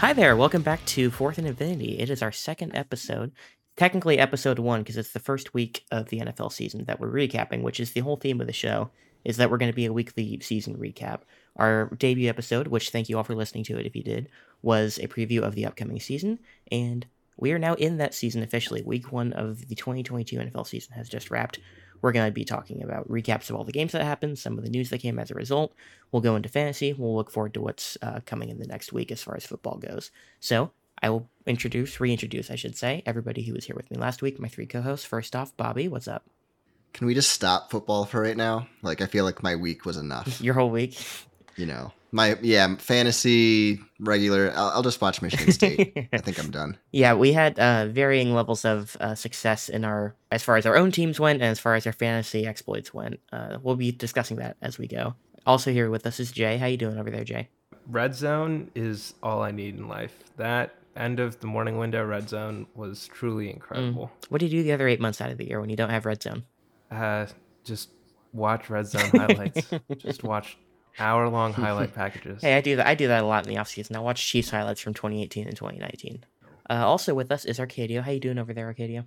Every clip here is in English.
Hi there, welcome back to Fourth and Infinity. It is our second episode, technically episode one, because it's the first week of the NFL season that we're recapping, which is the whole theme of the show, is that we're going to be a weekly season recap. Our debut episode, which thank you all for listening to it if you did, was a preview of the upcoming season, and we are now in that season officially. Week one of the 2022 NFL season has just wrapped. We're going to be talking about recaps of all the games that happened, some of the news that came as a result. We'll go into fantasy. We'll look forward to what's uh, coming in the next week as far as football goes. So I will introduce, reintroduce, I should say, everybody who was here with me last week, my three co hosts. First off, Bobby, what's up? Can we just stop football for right now? Like, I feel like my week was enough. Your whole week? You know, my, yeah, fantasy, regular. I'll, I'll just watch Michigan State. I think I'm done. Yeah, we had uh, varying levels of uh, success in our, as far as our own teams went and as far as our fantasy exploits went. Uh, we'll be discussing that as we go. Also here with us is Jay. How you doing over there, Jay? Red zone is all I need in life. That end of the morning window red zone was truly incredible. What do you do the other eight months out of the year when you don't have red zone? Uh, just watch red zone highlights. just watch hour long highlight packages. Hey, I do that. I do that a lot in the offseason. I watch Chiefs highlights from 2018 and 2019. Uh, also with us is Arcadio. How you doing over there, Arcadio?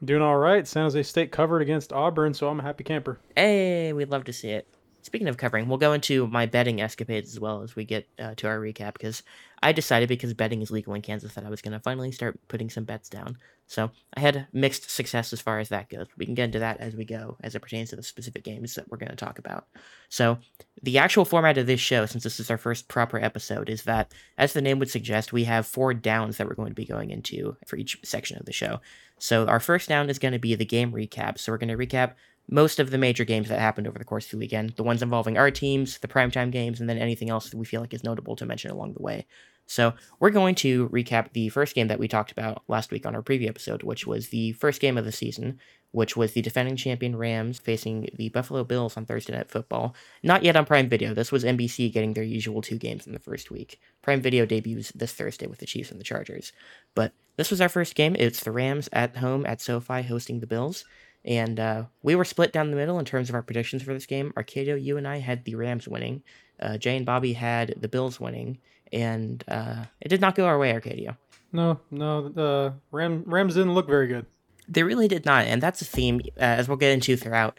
I'm doing all right. San Jose State covered against Auburn, so I'm a happy camper. Hey, we'd love to see it. Speaking of covering, we'll go into my betting escapades as well as we get uh, to our recap because I decided because betting is legal in Kansas that I was going to finally start putting some bets down. So I had mixed success as far as that goes. We can get into that as we go as it pertains to the specific games that we're going to talk about. So the actual format of this show, since this is our first proper episode, is that, as the name would suggest, we have four downs that we're going to be going into for each section of the show. So our first down is going to be the game recap. So we're going to recap most of the major games that happened over the course of the weekend, the ones involving our teams, the primetime games, and then anything else that we feel like is notable to mention along the way. So, we're going to recap the first game that we talked about last week on our preview episode, which was the first game of the season, which was the defending champion Rams facing the Buffalo Bills on Thursday Night Football. Not yet on Prime Video. This was NBC getting their usual two games in the first week. Prime Video debuts this Thursday with the Chiefs and the Chargers. But this was our first game. It's the Rams at home at SoFi hosting the Bills. And uh, we were split down the middle in terms of our predictions for this game. Arcadio, you and I had the Rams winning. Uh, Jay and Bobby had the Bills winning. And uh, it did not go our way, Arcadio. No, no, the Ram, Rams didn't look very good. They really did not. And that's a theme, uh, as we'll get into throughout.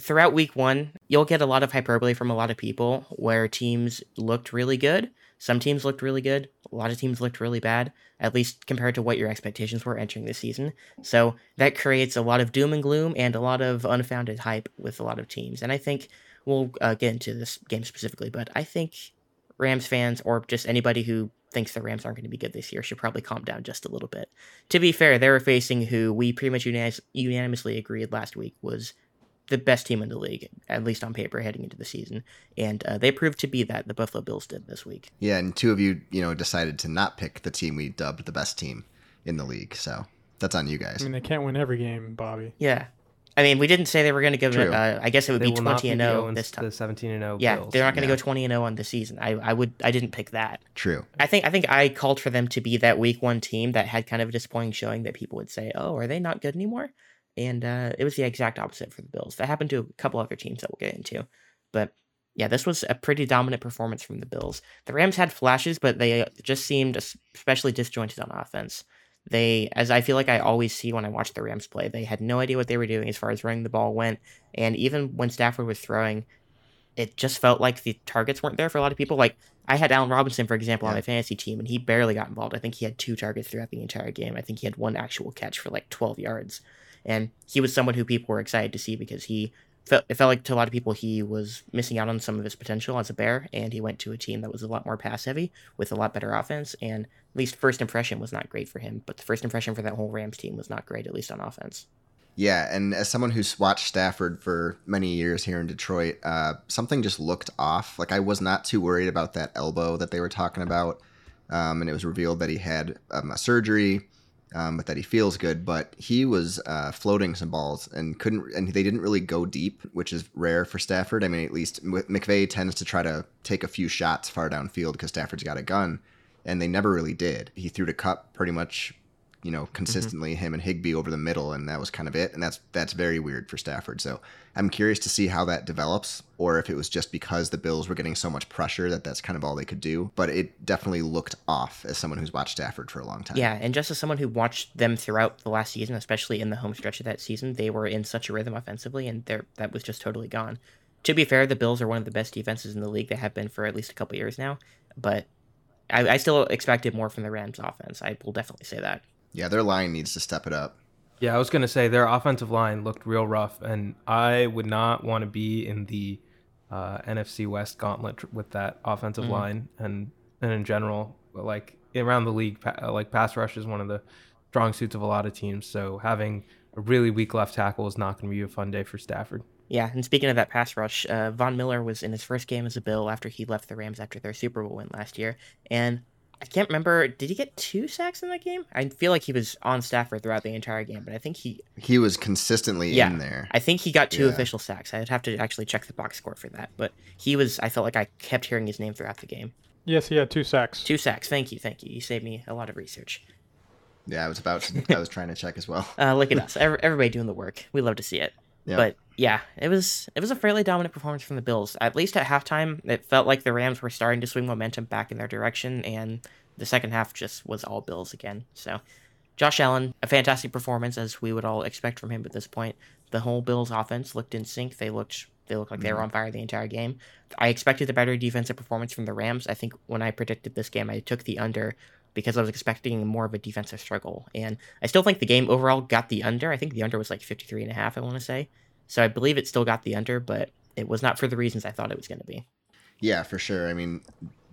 Throughout week one, you'll get a lot of hyperbole from a lot of people where teams looked really good. Some teams looked really good. A lot of teams looked really bad, at least compared to what your expectations were entering the season. So that creates a lot of doom and gloom and a lot of unfounded hype with a lot of teams. And I think we'll uh, get into this game specifically, but I think Rams fans or just anybody who thinks the Rams aren't going to be good this year should probably calm down just a little bit. To be fair, they were facing who we pretty much unanimous, unanimously agreed last week was the best team in the league, at least on paper, heading into the season. And uh, they proved to be that. The Buffalo Bills did this week. Yeah, and two of you, you know, decided to not pick the team we dubbed the best team in the league. So that's on you guys. I mean, they can't win every game, Bobby. Yeah. I mean, we didn't say they were going to give it. Uh, I guess it would They be will not twenty and zero this time. The 17 and 0 Yeah, Bills. they're not going to Yeah. go twenty and zero on the season. I, I would, I didn't pick that. True. I think, I think I called for them to be that week one team that had kind of a disappointing showing that people would say, "Oh, are they not good anymore?" And uh, it was the exact opposite for the Bills. That happened to a couple other teams that we'll get into, but yeah, this was a pretty dominant performance from the Bills. The Rams had flashes, but they just seemed especially disjointed on offense. They, as I feel like I always see when I watch the Rams play, they had no idea what they were doing as far as running the ball went. And even when Stafford was throwing, it just felt like the targets weren't there for a lot of people. Like I had Allen Robinson, for example, on my fantasy team, and he barely got involved. I think he had two targets throughout the entire game. I think he had one actual catch for like 12 yards. And he was someone who people were excited to see because he felt it felt like to a lot of people he was missing out on some of his potential as a bear, and he went to a team that was a lot more pass heavy with a lot better offense. And at least first impression was not great for him, but the first impression for that whole Rams team was not great, at least on offense. Yeah, and as someone who's watched Stafford for many years here in Detroit, uh, something just looked off. Like I was not too worried about that elbow that they were talking about, um, and it was revealed that he had um, a surgery, um, but that he feels good. But he was uh, floating some balls and couldn't, and they didn't really go deep, which is rare for Stafford. I mean, at least McVay tends to try to take a few shots far downfield because Stafford's got a gun, and they never really did. He threw to Kupp pretty much you know, mm-hmm. consistently him and Higbee over the middle, and that was kind of it. And that's that's very weird for Stafford. So I'm curious to see how that develops, or if it was just because the Bills were getting so much pressure that that's kind of all they could do. But it definitely looked off as someone who's watched Stafford for a long time. Yeah, and just as someone who watched them throughout the last season, especially in the home stretch of that season, they were in such a rhythm offensively, and there that was just totally gone. To be fair, the Bills are one of the best defenses in the league. They have been for at least a couple years now, but I, I still expected more from the Rams offense. I will definitely say that. Yeah, their line needs to step it up. Yeah, I was going to say their offensive line looked real rough, and I would not want to be in the uh, NFC West gauntlet with that offensive Mhm. line, and and in general, like around the league, pa- uh, like pass rush is one of the strong suits of a lot of teams. So having a really weak left tackle is not going to be a fun day for Stafford. Yeah, and speaking of that pass rush, uh, Von Miller was in his first game as a Bill after he left the Rams after their Super Bowl win last year, and I can't remember. Did he get two sacks in that game? I feel like he was on Stafford throughout the entire game, but I think he He was consistently Yeah. in there. I think he got two Yeah. official sacks. I'd have to actually check the box score for that. But he was, I felt like I kept hearing his name throughout the game. Yes, he had two sacks. Two sacks. Thank you. Thank you. You saved me a lot of research. Yeah, I was about to. I was trying to check as well. Uh, look at us. Everybody doing the work. We love to see it. Yeah. But yeah, it was it was a fairly dominant performance from the Bills. At least at halftime, it felt like the Rams were starting to swing momentum back in their direction, and the second half just was all Bills again. So, Josh Allen, a fantastic performance as we would all expect from him at this point. The whole Bills offense looked in sync. They looked they looked like they were mm-hmm. on fire the entire game. I expected a better defensive performance from the Rams. I think when I predicted this game, I took the under because I was expecting more of a defensive struggle. And I still think the game overall got the under. I think the under was like 53 and a half, I want to say. So I believe it still got the under, but it was not for the reasons I thought it was going to be. Yeah, for sure. I mean,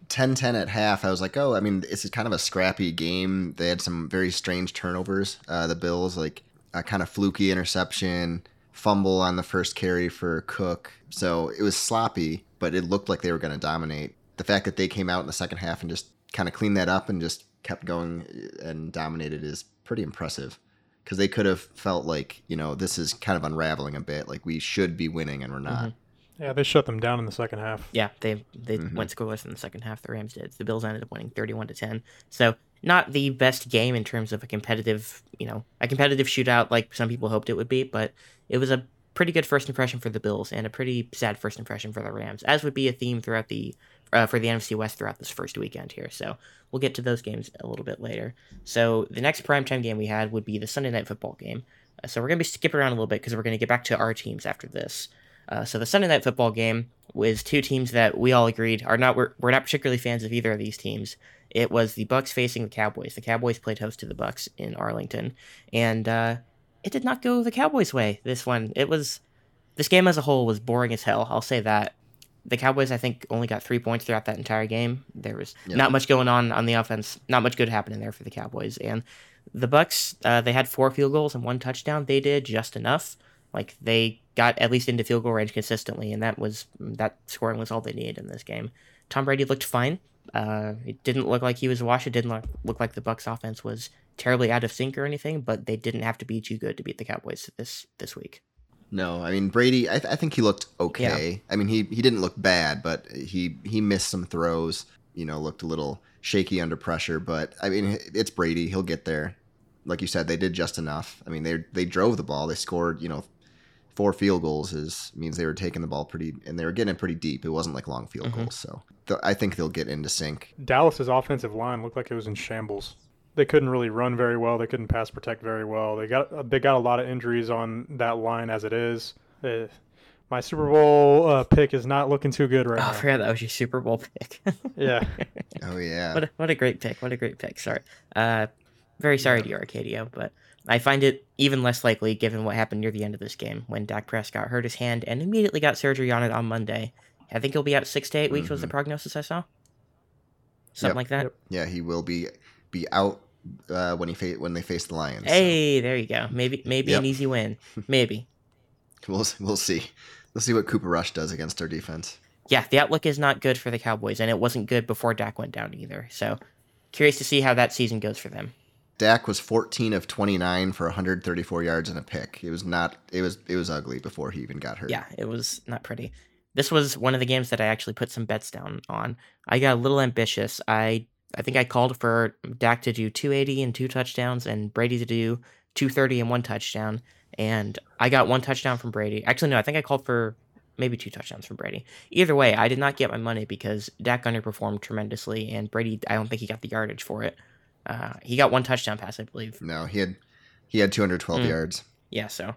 10-10 at half. I was like, oh, I mean, it's kind of a scrappy game. They had some very strange turnovers. Uh, the Bills, like a kind of fluky interception, fumble on the first carry for Cook. So it was sloppy, but it looked like they were going to dominate. The fact that they came out in the second half and just kind of cleaned that up and just kept going and dominated is pretty impressive. Because they could have felt like, you know, this is kind of unraveling a bit. Like we should be winning and we're not. Yeah, they shut them down in the second half. Yeah, they they Mhm. went scoreless in the second half. The Rams did. The Bills ended up winning 31 to 10. So not the best game in terms of a competitive, you know, a competitive shootout like some people hoped it would be, but it was a pretty good first impression for the Bills and a pretty sad first impression for the Rams, as would be a theme throughout the uh, for the NFC West throughout this first weekend here. So we'll get to those games a little bit later. So the next primetime game we had would be the Sunday night football game. Uh, so we're gonna be skipping around a little bit because we're gonna get back to our teams after this. Uh, so the Sunday night football game was two teams that we all agreed are not we're, we're not particularly fans of either of these teams. It was the Bucks facing the Cowboys. The Cowboys played host to the Bucks in Arlington, and uh, it did not go the Cowboys' way. This one, it was this game as a whole was boring as hell. I'll say that. The Cowboys, I think, only got three points throughout that entire game. There was Yeah. not much going on on the offense. Not much good happening there for the Cowboys. And the Bucks, uh, they had four field goals and one touchdown. They did just enough. Like they got at least into field goal range consistently, and that was that scoring was all they needed in this game. Tom Brady looked fine. Uh, it didn't look like he was washed. It didn't look, look like the Bucks offense was terribly out of sync or anything. But they didn't have to be too good to beat the Cowboys this this week. No, I mean Brady. I, th- I think he looked okay. I mean he he didn't look bad, but he he missed some throws. You know, looked a little shaky under pressure. But I mean, it's Brady. He'll get there. Like you said, they did just enough. I mean, they they drove the ball. They scored. You know, four field goals is means they were taking the ball pretty and they were getting it pretty deep. It wasn't like long field Mhm. goals. So th- I think they'll get into sync. Dallas's offensive line looked like it was in shambles. They couldn't really run very well. They couldn't pass protect very well. They got they got a lot of injuries on that line as it is. Uh, my Super Bowl uh, pick is not looking too good right now. Oh, I forgot that was your Super Bowl pick. Yeah, Oh yeah. what a, what a great pick! What a great pick! Sorry, uh, very sorry to you, Arcadio, but I find it even less likely given what happened near the end of this game when Dak Prescott hurt his hand and immediately got surgery on it on Monday. I think he'll be out six to 8 weeks. Was the prognosis I saw? Something Yep. like that. Yep. yeah, he will be be out uh, when he fa- when they face the Lions. so Hey, there you go. Maybe maybe an easy win. Maybe. we'll we'll see. We'll see what Cooper Rush does against our defense. Yeah, the outlook is not good for the Cowboys, and it wasn't good before Dak went down either. So, curious to see how that season goes for them. Dak was 14 of 29 for 134 yards and a pick. It was not. It was. It was ugly before he even got hurt. Yeah, it was not pretty. This was one of the games that I actually put some bets down on. I got a little ambitious. I I think I called for Dak to do 280 and two touchdowns, and Brady to do 230 and one touchdown. And I got one touchdown from Brady. Actually, no, I think I called for maybe two touchdowns from Brady. Either way, I did not get my money because Dak underperformed tremendously, and Brady, I don't think he got the yardage for it. Uh, he got one touchdown pass, I believe. No, he had he had 212 Mm. yards. Yeah, so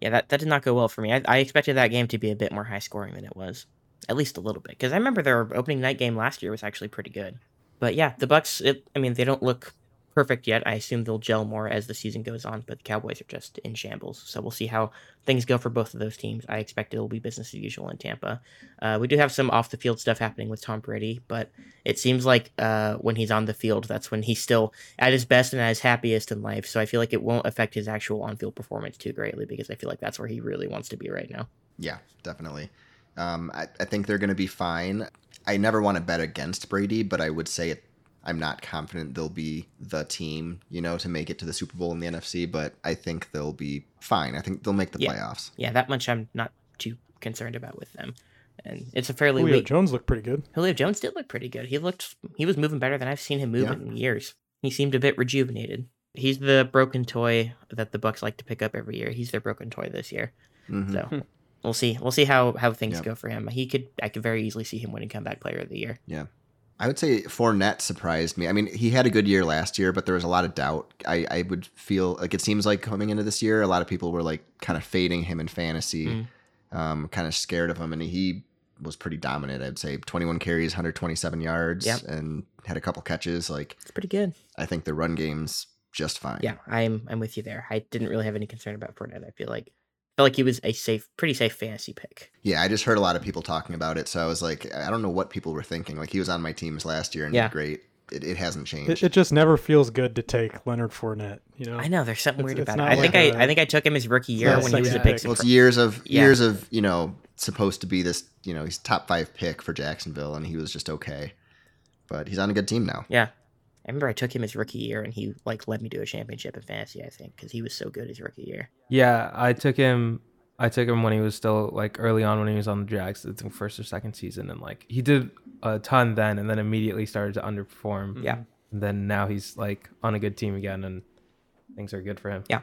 yeah, that, that did not go well for me. I, I expected that game to be a bit more high scoring than it was, at least a little bit, because I remember their opening night game last year was actually pretty good. But yeah, the Bucks. It, I mean, they don't look perfect yet. I assume they'll gel more as the season goes on, but the Cowboys are just in shambles. So we'll see how things go for both of those teams. I expect it'll be business as usual in Tampa. Uh, we do have some off the field stuff happening with Tom Brady, but it seems like uh, when he's on the field, that's when he's still at his best and at his happiest in life. So I feel like it won't affect his actual on field performance too greatly because I feel like that's where he really wants to be right now. Yeah, definitely. Um, I, I think they're going to be fine. I never want to bet against Brady, but I would say it, I'm not confident they'll be the team, you know, to make it to the Super Bowl in the NFC. But I think they'll be fine. I think they'll make the Yeah. playoffs. Yeah, that much I'm not too concerned about with them. And it's a fairly Julio weak. Jones looked pretty good. Julio Jones did look pretty good. He looked he was moving better than I've seen him move Yeah. in years. He seemed a bit rejuvenated. He's the broken toy that the Bucks like to pick up every year. He's their broken toy this year. Mhm. So we'll see. We'll see how how things go for him. He could I could very easily see him winning comeback player of the year. Yeah. I would say Fournette surprised me. I mean, he had a good year last year, but there was a lot of doubt. I, I would feel like it seems like coming into this year, a lot of people were like kind of fading him in fantasy, Mm. um, kind of scared of him, and he was pretty dominant. I'd say 21 carries, 127 yards, Yep. and had a couple catches. Like It's pretty good. I think the run game's just fine. Yeah, I'm I'm with you there. I didn't really have any concern about Fournette. I feel like felt like he was a safe, pretty safe fantasy pick. Yeah, I just heard a lot of people talking about it, so I was like, I don't know what people were thinking. Like he was on my teams last year and Yeah. great. It, it hasn't changed. It, it just never feels good to take Leonard Fournette. You know, I know there's something It's- weird it's about it. not I think like I a- I think I took him his rookie year when he was a sexy pick. pick. well, it's years of Yeah. years of you know supposed to be this you know he's top five pick for Jacksonville, and he was just okay. But he's on a good team now. Yeah. I remember I took him his rookie year and he like led me to a championship in fantasy, I think, because he was so good his rookie year. Yeah, I took him. I took him when he was still like early on when he was on the Jags, I think first or second season, and like he did a ton then, and then immediately started to underperform. Yeah. and then now he's like on a good team again, and things are good for him. Yeah,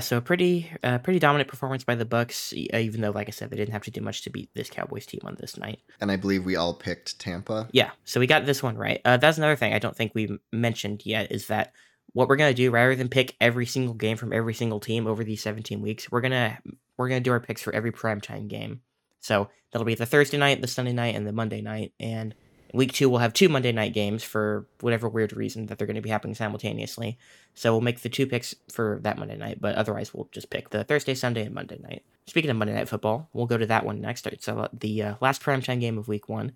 so a pretty uh, pretty dominant performance by the Bucks, e- even though like I said they didn't have to do much to beat this Cowboys team on this night. And I believe we all picked Tampa. Yeah, so we got this one right. Uh, that's another thing I don't think we mentioned yet is that what we're gonna do rather than pick every single game from every single team over these 17 weeks, we're gonna we're gonna do our picks for every primetime game. So that'll be the Thursday night, the Sunday night, and the Monday night. And week two we'll have two Monday night games for whatever weird reason that they're going to be happening simultaneously. So we'll make the two picks for that Monday night, but otherwise we'll just pick the Thursday, Sunday, and Monday night. Speaking of Monday night football, we'll go to that one next. So uh, the uh, last primetime game of week one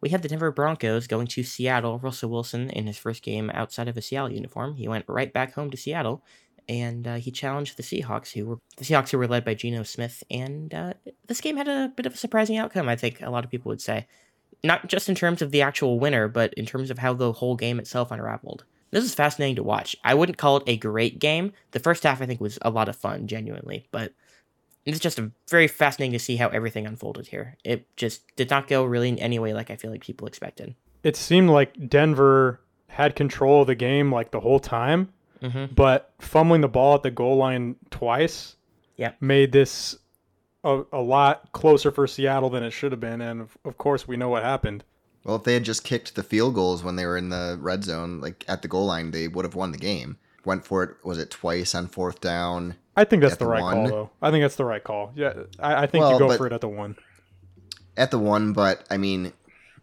we had the Denver Broncos going to Seattle. Russell Wilson, in his first game outside of a Seattle uniform, he went right back home to Seattle, and uh, he challenged the Seahawks, who were the Seahawks who were led by Geno Smith. And uh, this game had a bit of a surprising outcome. I think a lot of people would say, not just in terms of the actual winner, but in terms of how the whole game itself unraveled. This is fascinating to watch. I wouldn't call it a great game. The first half, I think, was a lot of fun, genuinely, but it's just a very fascinating to see how everything unfolded here. It just did not go really in any way like I feel like people expected. it seemed like Denver had control of the game like the whole time, Mm-hmm. but fumbling the ball at the goal line twice made this a, a lot closer for Seattle than it should have been. And of, of course, we know what happened. Well, if they had just kicked the field goals when they were in the red zone, like at the goal line, they would have won the game. Went for it. Was it twice on fourth down? I think that's the right one? call, though. I think that's the right call. Yeah, I, I think Well, you go for it at the one. At the one, but I mean,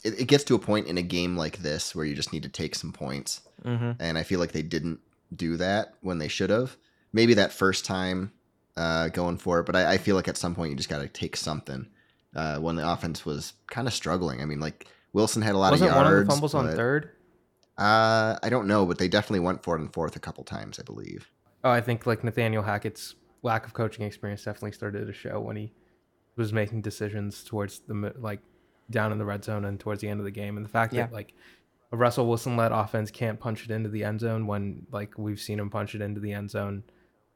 it, it gets to a point in a game like this where you just need to take some points, Mm-hmm. and I feel like they didn't do that when they should have. Maybe that first time uh, going for it, but I, I feel like at some point you just got to take something. Uh, when the offense was kind of struggling, I mean, like Wilson had a lot Wasn't of yards. one of the fumbles on third? Uh, I don't know, but they definitely went for it in fourth a couple times, I believe. Oh, I think like Nathaniel Hackett's lack of coaching experience definitely started to show when he was making decisions towards the like down in the red zone and towards the end of the game, and the fact Yeah. that like a Russell Wilson led offense can't punch it into the end zone when like we've seen him punch it into the end zone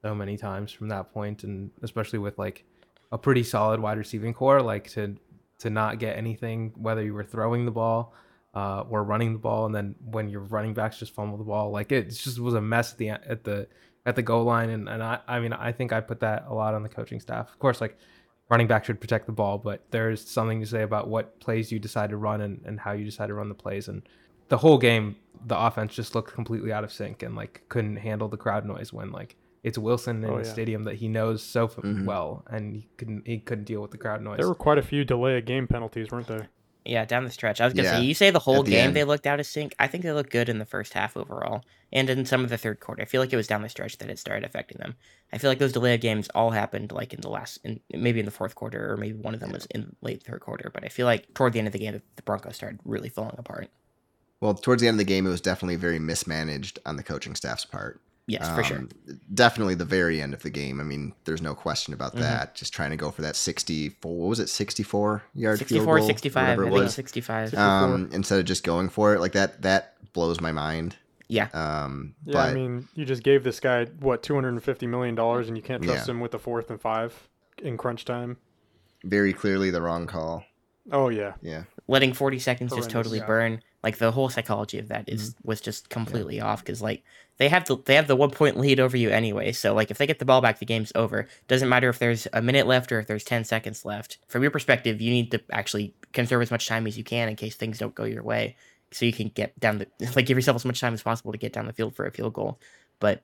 so many times from that point, and especially with like a pretty solid wide receiving corps, like to to not get anything whether you were throwing the ball uh, or running the ball, and then when your running backs just fumble the ball, like it just was a mess at the at the at the goal line. And and I I mean I think I put that a lot on the coaching staff. Of course, like running back should protect the ball, but there's something to say about what plays you decide to run and, and how you decide to run the plays. And the whole game, the offense just looked completely out of sync and like couldn't handle the crowd noise when like it's Wilson in Oh, a yeah. stadium that he knows so f- Mhm. well, and he couldn't he couldn't deal with the crowd noise. There were quite a few delay of game penalties, weren't there? Yeah, down the stretch. I was gonna Yeah, say you say the whole the game end. they looked out of sync. I think they looked good in the first half overall, and in some of the third quarter. I feel like it was down the stretch that it started affecting them. I feel like those delay of games all happened like in the last, in, maybe in the fourth quarter, or maybe one of them was in late third quarter. But I feel like toward the end of the game, the Broncos started really falling apart. Well, towards the end of the game, it was definitely very mismanaged on the coaching staff's part. Yes, for sure. Um, Definitely the very end of the game. I mean, there's no question about Mhm. that. Just trying to go for that 64, what was it, 64 yard field 64, goal? 65, whatever I it think was. 65. Um, instead of just going for it like that, that blows my mind. yeah, Um, Yeah, but I mean, you just gave this guy what two hundred and fifty million dollars, and you can't trust Yeah. him with the fourth and five in crunch time. very clearly the wrong call. Oh yeah, Yeah. letting 40 seconds just totally yeah. burn like the whole psychology of that is Mm-hmm. was just completely off because like they have the they have the one point lead over you anyway so like if they get the ball back the game's over. Doesn't matter if there's a minute left or if there's 10 seconds left. From your perspective you need to actually conserve as much time as you can in case things don't go your way so you can get down the like give yourself as much time as possible to get down the field for a field goal. But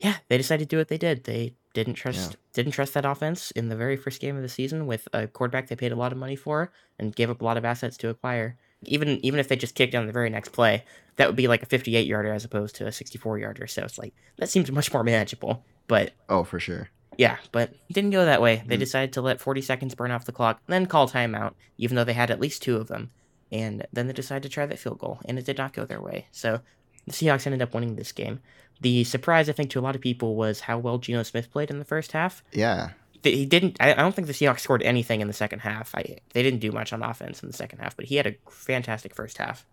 yeah they decided to do what they did. They didn't trust didn't trust that offense in the very first game of the season with a quarterback they paid a lot of money for and gave up a lot of assets to acquire. Even even if they just kicked on the very next play, that would be like a 58 yarder as opposed to a 64 yarder. So it's like that seems much more manageable. But Oh, for sure. yeah, but it didn't go that way. They Mm. decided to let 40 seconds burn off the clock, then call timeout, even though they had at least two of them. And then they decided to try that field goal, and it did not go their way. So the Seahawks ended up winning this game. The surprise, I think, to a lot of people was how well Geno Smith played in the first half Yeah. Th- he didn't. I, I don't think the Seahawks scored anything in the second half. I, they didn't do much on offense in the second half, but he had a fantastic first half.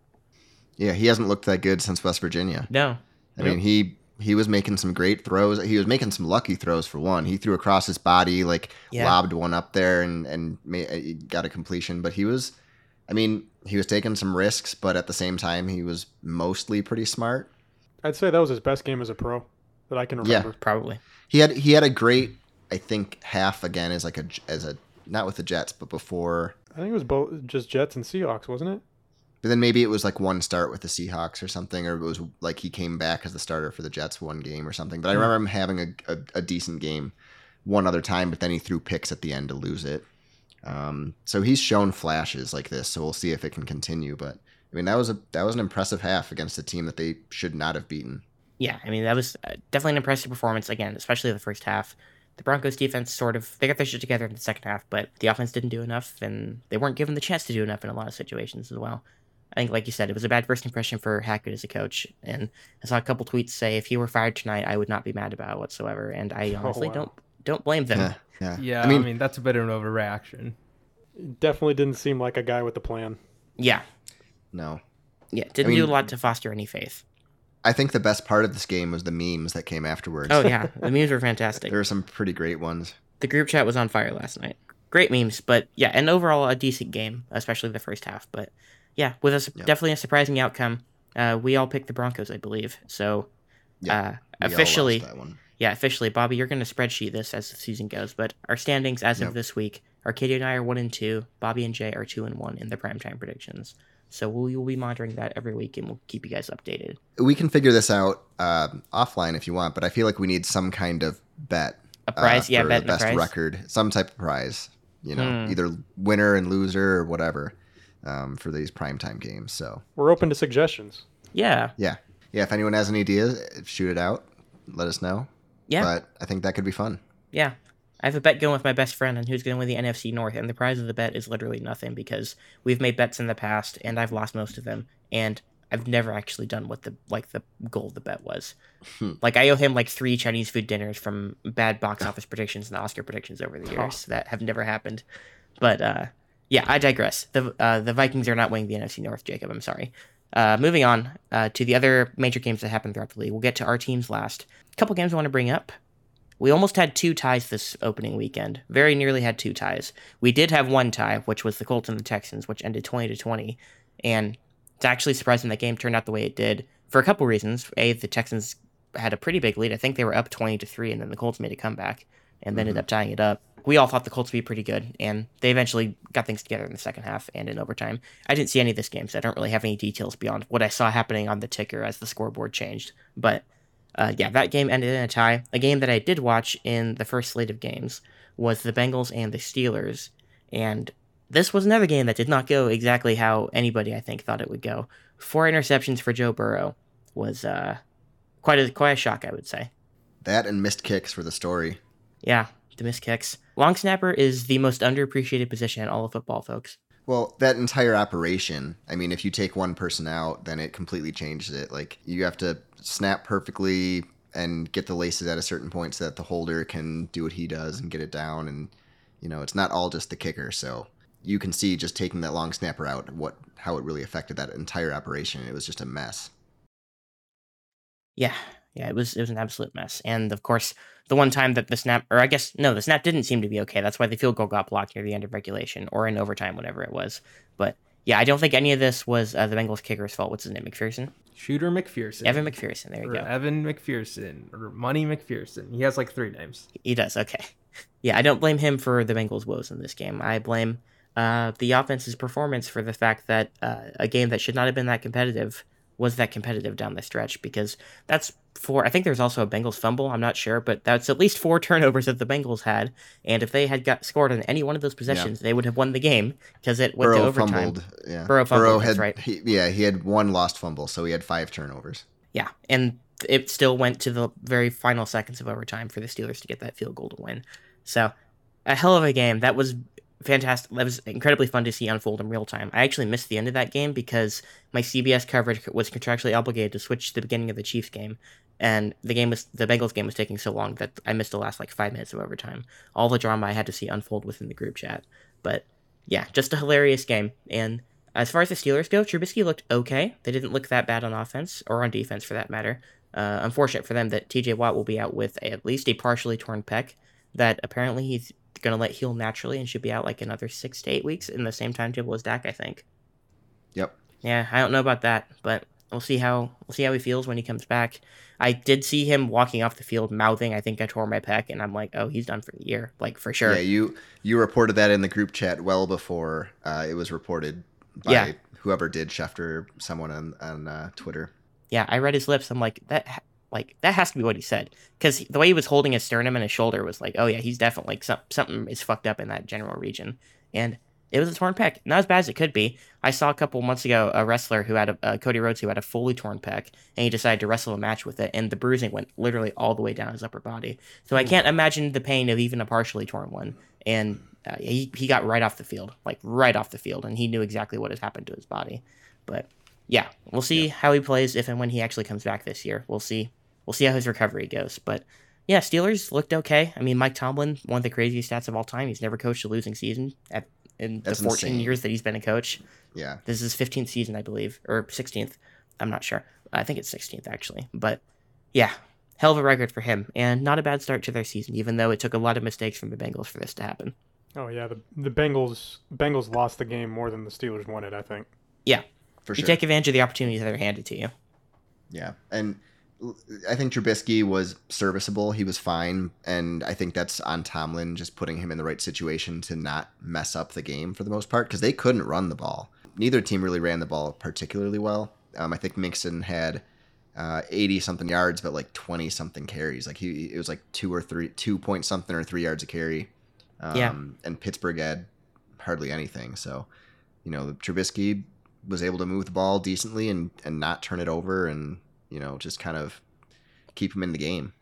Yeah. He hasn't looked that good since West Virginia. No, I mean, he he was making some great throws. He was making some lucky throws for one. He threw across his body, like Yeah. lobbed one up there and and ma- uh, got a completion. But he was, I mean, he was taking some risks, but at the same time, he was mostly pretty smart. I'd say that was his best game as a pro that I can remember. Yeah. remember. probably. He had he had a great, I think, half again is like a as a not with the Jets, but before. I think it was both just Jets and Seahawks, wasn't it? But then maybe it was like one start with the Seahawks or something, or it was like he came back as the starter for the Jets one game or something. But I remember him having a, a, a decent game one other time, but then he threw picks at the end to lose it. Um, so he's shown flashes like this, so we'll see if it can continue. But I mean, that was a that was an impressive half against a team that they should not have beaten. Yeah, I mean that was uh, definitely an impressive performance again, especially the first half. The Broncos defense sort of they got their shit together in the second half, but the offense didn't do enough, and they weren't given the chance to do enough in a lot of situations as well. I think, like you said, it was a bad first impression for Hackett as a coach, and I saw a couple tweets say if he were fired tonight, I would not be mad about it whatsoever, and I Oh, honestly wow. don't don't blame them. Yeah, yeah. yeah, I mean, that's a bit of an overreaction. Definitely didn't seem like a guy with a plan. Yeah, no. yeah, didn't mean- do a lot to foster any faith. I think the best part of this game was the memes that came afterwards. Oh yeah, the memes were fantastic. there were some pretty great ones. the group chat was on fire last night. Great memes, but yeah, and overall a decent game, especially the first half. But yeah, with a definitely a surprising outcome. Uh, we all picked the Broncos, I believe. So Yeah, uh, officially, lost that one. yeah, officially, Bobby, you're going to spreadsheet this as the season goes. But our standings as Yep. of this week, Arcadio and I are one and two. Bobby and Jay are two and one in the primetime predictions. So we will be monitoring that every week, and we'll keep you guys updated. We can figure this out uh, offline if you want, but I feel like we need some kind of bet A prize, uh, yeah, for bet the and a best prize. record, some type of prize. You know, Hmm. either winner and loser or whatever um, for these primetime games. So We're open to suggestions. Yeah, yeah, yeah. If anyone has any ideas, shoot it out. Let us know. yeah. But I think that could be fun. Yeah. I have a bet going with my best friend on who's going to win the NFC North, and the prize of the bet is literally nothing because we've made bets in the past, and I've lost most of them, and I've never actually done what the like the goal of the bet was. Hmm. like I owe him like three Chinese food dinners from bad box office predictions and Oscar predictions over the years that have never happened. But uh, yeah, I digress. The uh, the Vikings are not winning the NFC North, Jacob. I'm sorry. Uh, moving on uh, to the other major games that happened throughout the league. We'll get to our teams last. A couple games I want to bring up. We almost had two ties this opening weekend. Very nearly had two ties. We did have one tie, which was the Colts and the Texans, which ended 20 to 20. And it's actually surprising that game turned out the way it did for a couple reasons. A, the Texans had a pretty big lead. I think they were up 20 to 3, and then the Colts made a comeback and then ended mm-hmm. up tying it up. We all thought the Colts would be pretty good, and they eventually got things together in the second half and in overtime. I didn't see any of this game, so I don't really have any details beyond what I saw happening on the ticker as the scoreboard changed. But uh, yeah, that game ended in a tie. A game that I did watch in the first slate of games was the Bengals and the Steelers, and this was another game that did not go exactly how anybody I think thought it would go. Four interceptions for Joe Burrow was uh, quite a quite a shock, I would say. That and missed kicks for the story. Yeah, the missed kicks. Long snapper is the most underappreciated position in all of football, folks. Well, that entire operation, I mean, if you take one person out, then it completely changes it. Like, you have to snap perfectly and get the laces at a certain point so that the holder can do what he does and get it down. And, you know, it's not all just the kicker. So you can see just taking that long snapper out, what how it really affected that entire operation. It was just a mess. Yeah, yeah, it was it was an absolute mess. And of course, the one time that the snap, or I guess no, the snap didn't seem to be okay. That's why the field goal got blocked near the end of regulation or in overtime, whatever it was. But yeah, I don't think any of this was uh, the Bengals kicker's fault. What's his name? McPherson. Shooter McPherson. Evan McPherson. There you go. Evan McPherson or Money McPherson. He has like three names. He does. Okay. Yeah, I don't blame him for the Bengals' woes in this game. I blame uh, the offense's performance for the fact that uh, a game that should not have been that competitive was that competitive down the stretch because that's four. I think there's also a Bengals fumble. I'm not sure, but that's at least four turnovers that the Bengals had. And if they had got scored on any one of those possessions, they would have won the game because it went to Burrow overtime. fumbled. Yeah. Burrow fumbled, that's had, right. He, yeah, he had one lost fumble, so he had five turnovers. Yeah, and it still went to the very final seconds of overtime for the Steelers to get that field goal to win. So, a hell of a game. That was fantastic. That was incredibly fun to see unfold in real time. I actually missed the end of that game because my CBS coverage was contractually obligated to switch to the beginning of the Chiefs game, and the game was the Bengals game was taking so long that I missed the last like five minutes of overtime. All the drama I had to see unfold within the group chat. But yeah, just a hilarious game. And as far as the Steelers go, Trubisky looked okay. They didn't look that bad on offense or on defense for that matter. Uh, unfortunate for them that TJ Watt will be out with a, at least a partially torn pec that apparently he's going to let heal naturally and should be out like another six to eight weeks in the same timetable as Dak, I think. Yep. Yeah, I don't know about that, but we'll see how we'll see how he feels when he comes back. I did see him walking off the field mouthing, "I think I tore my pec," and I'm like, "Oh, he's done for the year, like for sure." Yeah, you you reported that in the group chat well before uh, it was reported by Yeah. whoever did Schefter, someone on on uh, Twitter. yeah, I read his lips. I'm like that. Like that has to be what he said because the way he was holding his sternum and his shoulder was like, oh yeah, he's definitely like some, something is fucked up in that general region, and it was a torn pec. Not as bad as it could be. I saw a couple months ago a wrestler who had a uh, Cody Rhodes who had a fully torn pec, and he decided to wrestle a match with it, and the bruising went literally all the way down his upper body. So I can't imagine the pain of even a partially torn one. And uh, he he got right off the field, like right off the field, and he knew exactly what had happened to his body. But yeah, we'll see how he plays if and when he actually comes back this year. We'll see. We'll see how his recovery goes. But yeah, Steelers looked okay. I mean, Mike Tomlin, one of the craziest stats of all time. He's never coached a losing season at in That's the 14 insane. years that he's been a coach. Yeah, This is his 15th season, I believe, or 16th. I'm not sure. I think it's 16th actually. But yeah, hell of a record for him, and not a bad start to their season, even though it took a lot of mistakes from the Bengals for this to happen. Oh yeah, the the Bengals Bengals lost the game more than the Steelers won it. I think. Yeah, for sure. You take advantage of the opportunities that are handed to you. Yeah, and l- I think Trubisky was serviceable. He was fine, and I think that's on Tomlin just putting him in the right situation to not mess up the game for the most part because they couldn't run the ball. Neither team really ran the ball particularly well. Um, I think Mixon had eighty something yards, but like twenty something carries. Like he, it was like two or three, two point something or three yards a carry. Um, Yeah. And Pittsburgh had hardly anything. So, you know, Trubisky was able to move the ball decently and and not turn it over and you know just kind of keep him in the game.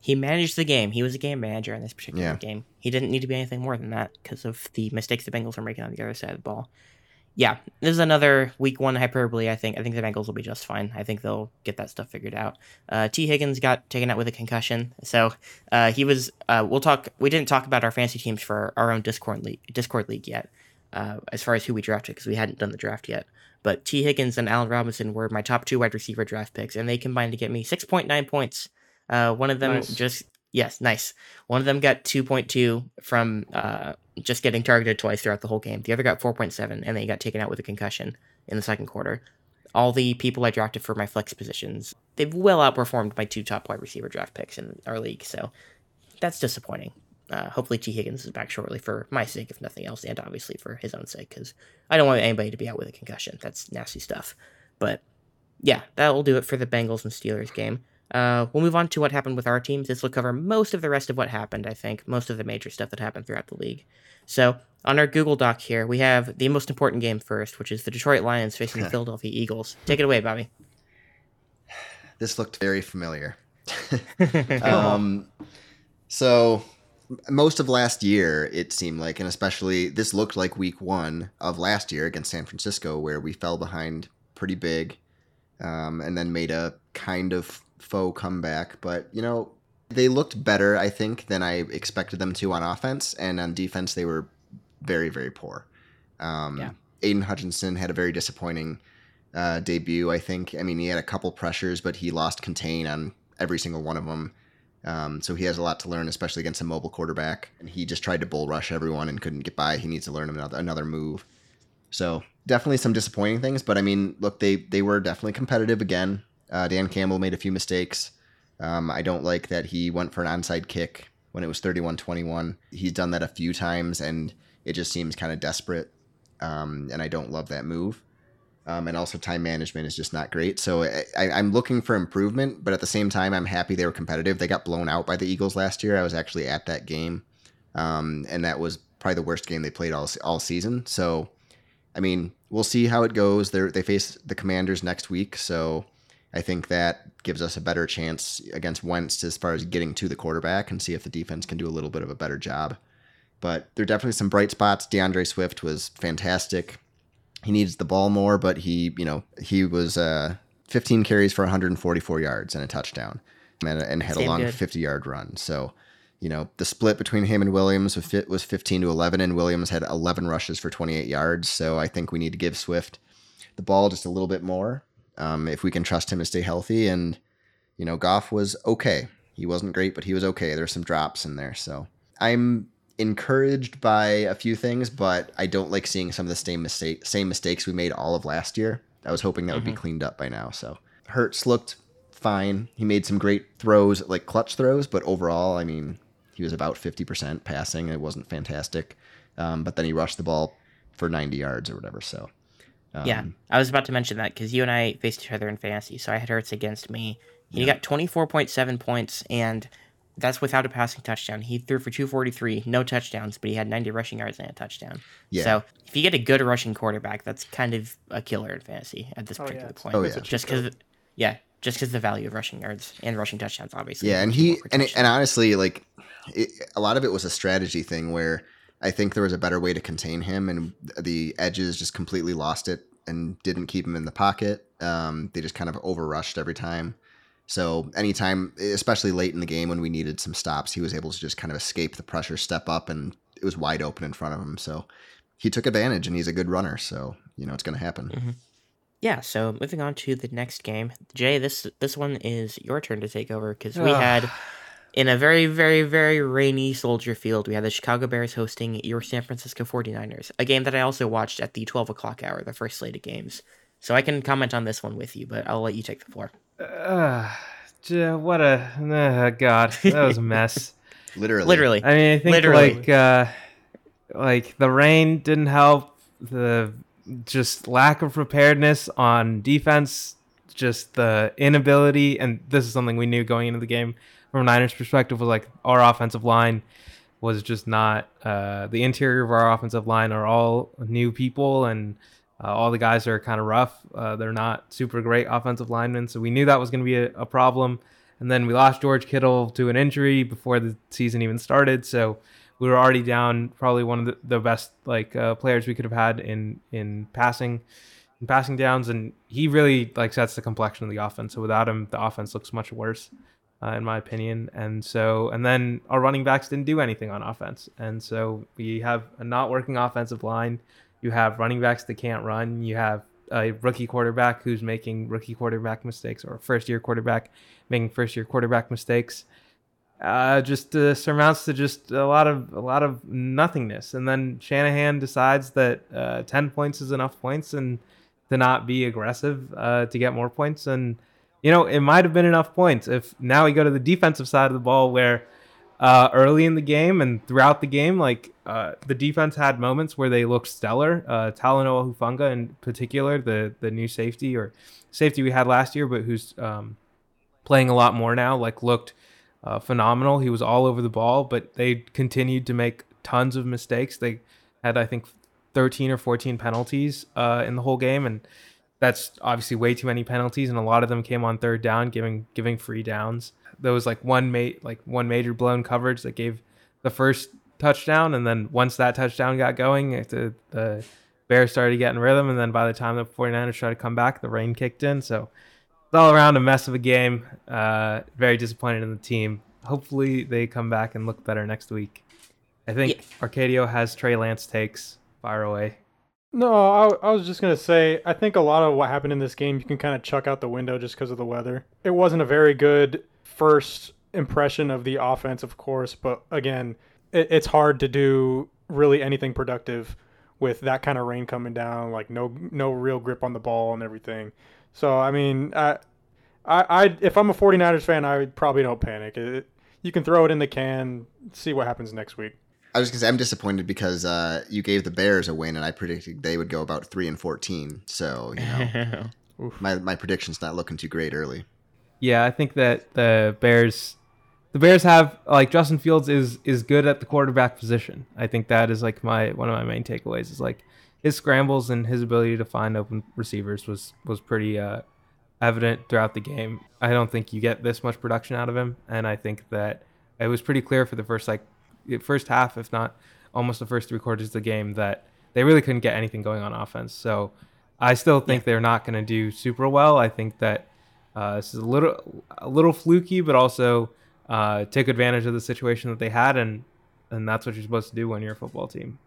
He managed the game. He was a game manager in this particular Yeah. game. He didn't need to be anything more than that because of the mistakes the Bengals were making on the other side of the ball. Yeah, this is another week one hyperbole. I think. I think the Bengals will be just fine. I think they'll get that stuff figured out. Uh, Tee Higgins got taken out with a concussion, so uh, he was. Uh, we'll talk. We didn't talk about our fantasy teams for our own Discord league. Discord league yet, uh, as far as who we drafted because we hadn't done the draft yet. But Tee Higgins and Allen Robinson were my top two wide receiver draft picks, and they combined to get me six point nine points. Uh, one of them Nice. just yes, nice. One of them got two point two from uh, just getting targeted twice throughout the whole game. The other got four point seven, and then he got taken out with a concussion in the second quarter. all the people I drafted for my flex positions, they've well outperformed my two top wide receiver draft picks in our league. So that's disappointing. Uh, hopefully, Tee Higgins is back shortly for my sake, if nothing else, and obviously for his own sake, because I don't want anybody to be out with a concussion. That's nasty stuff. But yeah, that will do it for the Bengals and Steelers game. Uh, we'll move on to what happened with our teams. This will cover most of the rest of what happened, I think, most of the major stuff that happened throughout the league. So, on our Google Doc here, we have the most important game first, which is the Detroit Lions facing the Philadelphia Eagles. Take it away, Bobby. This looked very familiar. um, so, most of last year, it seemed like, and especially this looked like week one of last year against San Francisco, where we fell behind pretty big um, and then made a kind of faux comeback. But, you know, they looked better, I think, than I expected them to on offense. And on defense, they were very, very poor. Um, Yeah. Aidan Hutchinson had a very disappointing uh, debut, I think. I mean, he had a couple pressures, but he lost contain on every single one of them. Um, so he has a lot to learn, especially against a mobile quarterback. And he just tried to bull rush everyone and couldn't get by. He needs to learn another another move. So definitely some disappointing things, but I mean, look, they they were definitely competitive again. Uh, Dan Campbell made a few mistakes. Um, I don't like that he went for an onside kick when it was 31-21. He's done that a few times, and it just seems kind of desperate. Um, and I don't love that move. Um, and also time management is just not great. So I, I'm looking for improvement, but at the same time, I'm happy they were competitive. They got blown out by the Eagles last year. I was actually at that game, um, and that was probably the worst game they played all all season. So, I mean, we'll see how it goes. They they face the Commanders next week, so I think that gives us a better chance against Wentz as far as getting to the quarterback and see if the defense can do a little bit of a better job. But there are definitely some bright spots. D'Andre Swift was fantastic. He needs the ball more, but he, you know, he was uh, 15 carries for 144 yards and a touchdown, and, and had a long good. 50 yard run. So, you know, the split between him and Williams was was 15 to 11, and Williams had 11 rushes for 28 yards. So I think we need to give Swift the ball just a little bit more um, if we can trust him to stay healthy. And you know, Goff was okay. He wasn't great, but he was okay. There's some drops in there, so I'm encouraged by a few things, but I don't like seeing some of the same mistake same mistakes we made all of last year. I was hoping that would be cleaned up by now. So Hurts looked fine. He made some great throws, like clutch throws, but overall, I mean, he was about 50% passing. It wasn't fantastic. Um, but then he rushed the ball for 90 yards or whatever. So, um, yeah, I was about to mention that because you and I faced each other in fantasy, so I had Hurts against me. He got 24.7 points, and that's without a passing touchdown. He threw for 243, no touchdowns, but he had 90 rushing yards and a touchdown. Yeah. So if you get a good rushing quarterback, that's kind of a killer in fantasy at this Oh, particular it's- point. Oh, yeah. Just because, code. yeah, just because the value of rushing yards and rushing touchdowns, obviously. Yeah, and he and protection. and honestly, like it, a lot of it was a strategy thing where I think there was a better way to contain him, and the edges just completely lost it and didn't keep him in the pocket. Um, they just kind of overrushed every time. So anytime, especially late in the game when we needed some stops, he was able to just kind of escape the pressure, step up, and it was wide open in front of him. So he took advantage, and he's a good runner. So you know it's going to happen. Mm-hmm. Yeah, so moving on to the next game. Jay, this this one is your turn to take over because we Ugh. had in a very, very, very rainy Soldier Field, we had the Chicago Bears hosting your San Francisco 49ers, a game that I also watched at the 12 o'clock hour, the first slate of games. So I can comment on this one with you, but I'll let you take the floor. Uh, what a uh, god, that was a mess. Literally, Literally. I mean, I think Literally. like uh, like the rain didn't help. The just lack of preparedness on defense, just the inability, and this is something we knew going into the game from a Niners perspective was like our offensive line was just not uh, the interior of our offensive line are all new people and uh, all the guys are kind of rough. Uh, they're not super great offensive linemen, so we knew that was going to be a, a problem. And then we lost George Kittle to an injury before the season even started, so we were already down probably one of the, the best like uh, players we could have had in in passing in passing downs, and he really like sets the complexion of the offense. So without him, the offense looks much worse, uh, in my opinion. And so, and then our running backs didn't do anything on offense, and so we have a not working offensive line. You have running backs that can't run. You have a rookie quarterback who's making rookie quarterback mistakes, or a first year quarterback making first year quarterback mistakes. Uh, just uh, surmounts to just a lot of a lot of nothingness, and then Shanahan decides that uh, ten points is enough points, and to not be aggressive uh, to get more points. And you know, it might have been enough points if now we go to the defensive side of the ball where uh, early in the game and throughout the game, like uh, the defense had moments where they looked stellar. Uh, Talanoa Hufanga, in particular, the the new safety or safety we had last year, but who's um, playing a lot more now, like looked uh, phenomenal. He was all over the ball, but they continued to make tons of mistakes. They had, I think, 13 or 14 penalties uh, in the whole game, and that's obviously way too many penalties, and a lot of them came on third down, giving giving free downs. There was like one mate like one major blown coverage that gave the first touchdown, and then once that touchdown got going, the, the Bears started getting rhythm, and then by the time the 49ers tried to come back, the rain kicked in. So it's all around a mess of a game. Uh, very disappointed in the team. Hopefully they come back and look better next week. I think yeah. Arcadio has Trey Lance takes. Fire away. No, I, I, was just gonna say I think a lot of what happened in this game you can kind of chuck out the window just because of the weather. It wasn't a very good first impression of the offense, of course, but again, it, it's hard to do really anything productive with that kind of rain coming down, like no no real grip on the ball and everything. So I mean, I I, I if I'm a 49ers fan, I probably don't panic. It, you can throw it in the can, see what happens next week. I was gonna say I'm disappointed because uh, you gave the Bears a win, and I predicted they would go about three and fourteen. So you know, my my prediction's not looking too great early. Yeah, I think that the Bears, the Bears have like Justin Fields is is good at the quarterback position. I think that is like my one of my main takeaways is like his scrambles and his ability to find open receivers was was pretty uh, evident throughout the game. I don't think you get this much production out of him, and I think that it was pretty clear for the first like first half, if not almost the first three quarters of the game, that they really couldn't get anything going on offense. So I still think yeah. they're not going to do super well. I think that uh, this is a little a little fluky, but also uh, take advantage of the situation that they had, and and that's what you're supposed to do when you're a football team.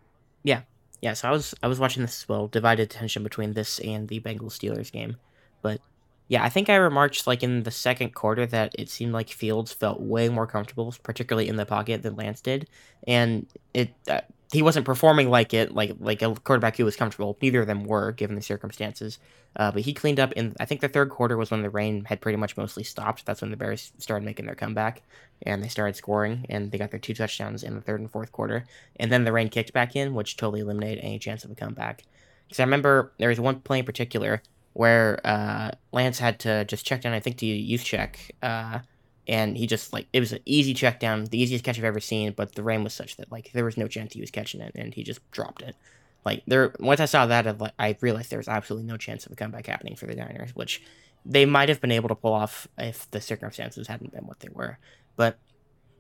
Yeah, yeah. So I was I was watching this as well, divided attention between this and the Bengals Steelers game, but yeah, I think I remarked like in the second quarter that it seemed like Fields felt way more comfortable, particularly in the pocket, than Lance did, and it uh, he wasn't performing like it like like a quarterback who was comfortable. Neither of them were, given the circumstances. Uh, but he cleaned up in I think the third quarter was when the rain had pretty much mostly stopped. That's when the Bears started making their comeback and they started scoring and they got their two touchdowns in the third and fourth quarter. And then the rain kicked back in, which totally eliminated any chance of a comeback. Because I remember there was one play in particular where uh, Lance had to just check down, I think, to Juszczyk. Uh, and he just, like, it was an easy check down, the easiest catch I've ever seen, but the rain was such that, like, there was no chance he was catching it, and he just dropped it. Like, there, once I saw that, I realized there was absolutely no chance of a comeback happening for the Niners, which they might have been able to pull off if the circumstances hadn't been what they were. But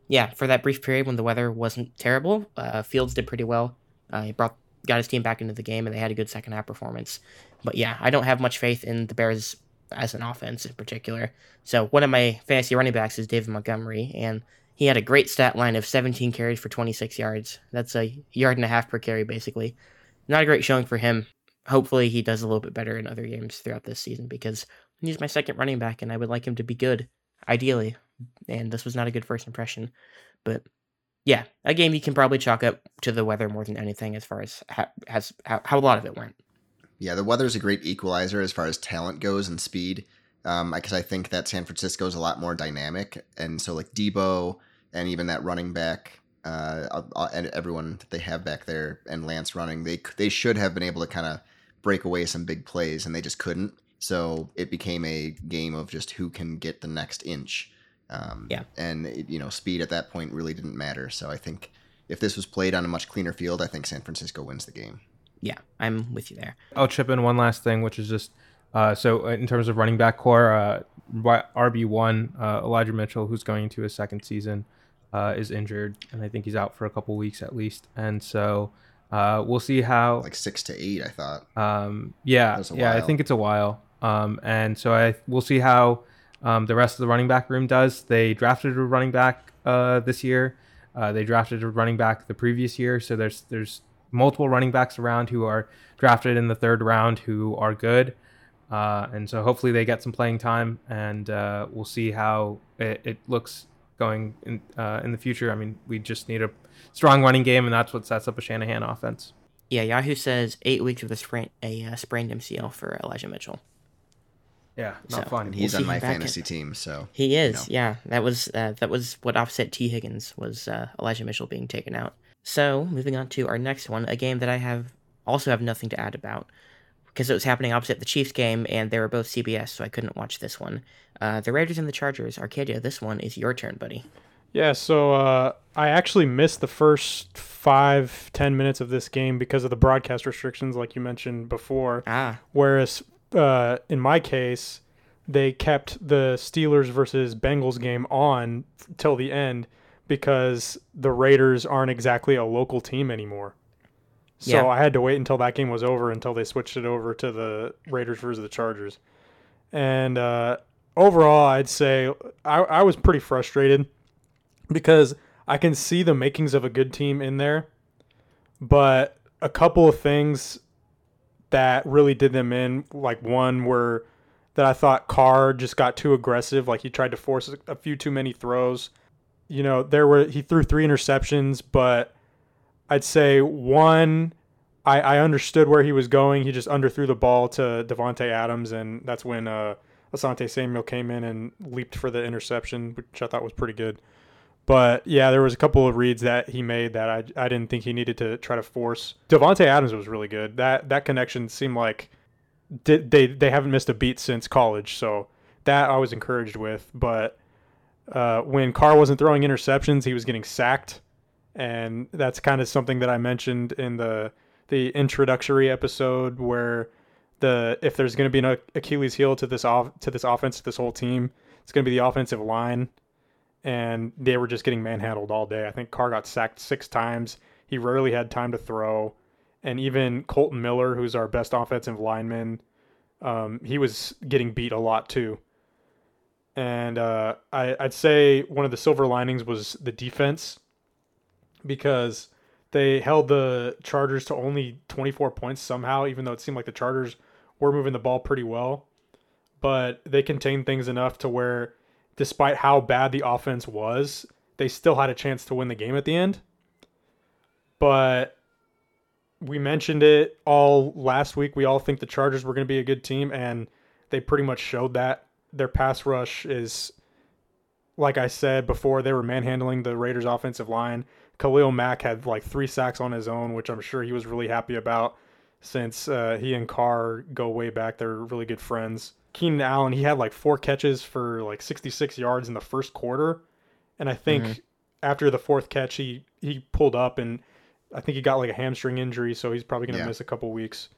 yeah, for that brief period when the weather wasn't terrible, uh, Fields did pretty well. Uh, he brought got his team back into the game, and they had a good second half performance. But yeah, I don't have much faith in the Bears as an offense in particular. So one of my fantasy running backs is David Montgomery, and he had a great stat line of 17 carries for 26 yards. That's a yard and a half per carry, basically. Not a great showing for him. Hopefully, he does a little bit better in other games throughout this season because he's my second running back, and I would like him to be good, ideally. And this was not a good first impression. But yeah, a game you can probably chalk up to the weather more than anything as far as how, has how, how a lot of it went. Yeah, the weather is a great equalizer as far as talent goes and speed. Um, because I think that San Francisco is a lot more dynamic, and so like Deebo and even that running back, uh, and everyone that they have back there and Lance running, they they should have been able to kind of break away some big plays, and they just couldn't. So it became a game of just who can get the next inch. Um, yeah. And, it, you know, speed at that point really didn't matter. So I think if this was played on a much cleaner field, I think San Francisco wins the game. Yeah, I'm with you there. I'll chip in one last thing, which is just uh, so in terms of running back corps, uh, RB1, uh, Elijah Mitchell, who's going into his second season, uh, is injured, and I think he's out for a couple weeks at least. And so uh, we'll see how. Like six to eight, I thought. Um, yeah, yeah, I think it's a while. Um, and so I we'll see how um, the rest of the running back room does. They drafted a running back uh, this year. Uh, they drafted a running back the previous year. So there's there's multiple running backs around who are drafted in the third round who are good. Uh, and so hopefully they get some playing time, and uh, we'll see how it, it looks going in uh, in the future. I mean, we just need a strong running game, and that's what sets up a Shanahan offense. Yeah, Yahoo says eight weeks with a sprain a uh, sprained MCL for Elijah Mitchell. Yeah, not So, fun. And We'll he's on my back fantasy team, so He is, know. yeah. That was uh, that was what offset Tee Higgins was uh, Elijah Mitchell being taken out. So moving on to our next one, a game that I have also have nothing to add about because it was happening opposite the Chiefs game, and they were both CBS, so I couldn't watch this one. Uh, the Raiders and the Chargers. Arcadio, this one is your turn, buddy. Yeah, so uh, I actually missed the first five, ten minutes of this game because of the broadcast restrictions, like you mentioned before. Ah, Whereas uh, in my case, they kept the Steelers versus Bengals game on till the end because the Raiders aren't exactly a local team anymore. So Yeah. I had to wait until that game was over until they switched it over to the Raiders versus the Chargers. And uh, overall, I'd say I, I was pretty frustrated because I can see the makings of a good team in there, but a couple of things that really did them in, like one where that I thought Carr just got too aggressive, like he tried to force a few too many throws. You know, there were he threw three interceptions, but I'd say one I, I understood where he was going. He just underthrew the ball to Davante Adams, and that's when uh, Asante Samuel came in and leaped for the interception, which I thought was pretty good. But yeah, there was a couple of reads that he made that I, I didn't think he needed to try to force. Davante Adams was really good. That that connection seemed like did they they haven't missed a beat since college, so that I was encouraged with. But uh, when Carr wasn't throwing interceptions, he was getting sacked, and that's kind of something that I mentioned in the the introductory episode where the if there's going to be an Achilles heel to this off to this offense to this whole team, it's going to be the offensive line, and they were just getting manhandled all day. I think Carr got sacked six times. He rarely had time to throw, and even Colton Miller, who's our best offensive lineman, um, he was getting beat a lot too. And uh, I, I'd say one of the silver linings was the defense because they held the Chargers to only 24 points somehow, even though it seemed like the Chargers were moving the ball pretty well. But they contained things enough to where, despite how bad the offense was, they still had a chance to win the game at the end. But we mentioned it all last week. We all think the Chargers were going to be a good team, and they pretty much showed that. Their pass rush is, like I said before, they were manhandling the Raiders' offensive line. Khalil Mack had like three sacks on his own, which I'm sure he was really happy about since uh, he and Carr go way back. They're really good friends. Keenan Allen, he had like four catches for like 66 yards in the first quarter. And I think Mhm. after the fourth catch, he, he pulled up and I think he got like a hamstring injury, so he's probably going to Yeah. miss a couple weeks.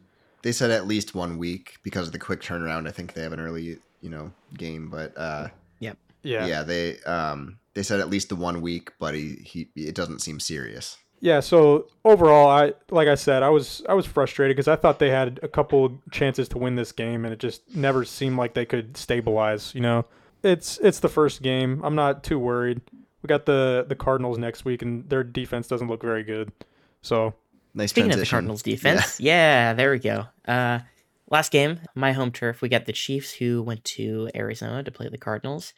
they said at least one week because of the quick turnaround. I think they have an early, you know, game, but uh, Yeah. yeah, they um, they said at least the one week, but he, he it doesn't seem serious. Yeah, so overall, I like I said, I was I was frustrated because I thought they had a couple chances to win this game, and it just never seemed like they could stabilize. You know, it's it's the first game. I'm not too worried. We got the the Cardinals next week, and their defense doesn't look very good. So Nice Speaking of the. Cardinals defense, yeah. there we go. Uh, last game, my home turf, we got the Chiefs who went to Arizona to play the Cardinals.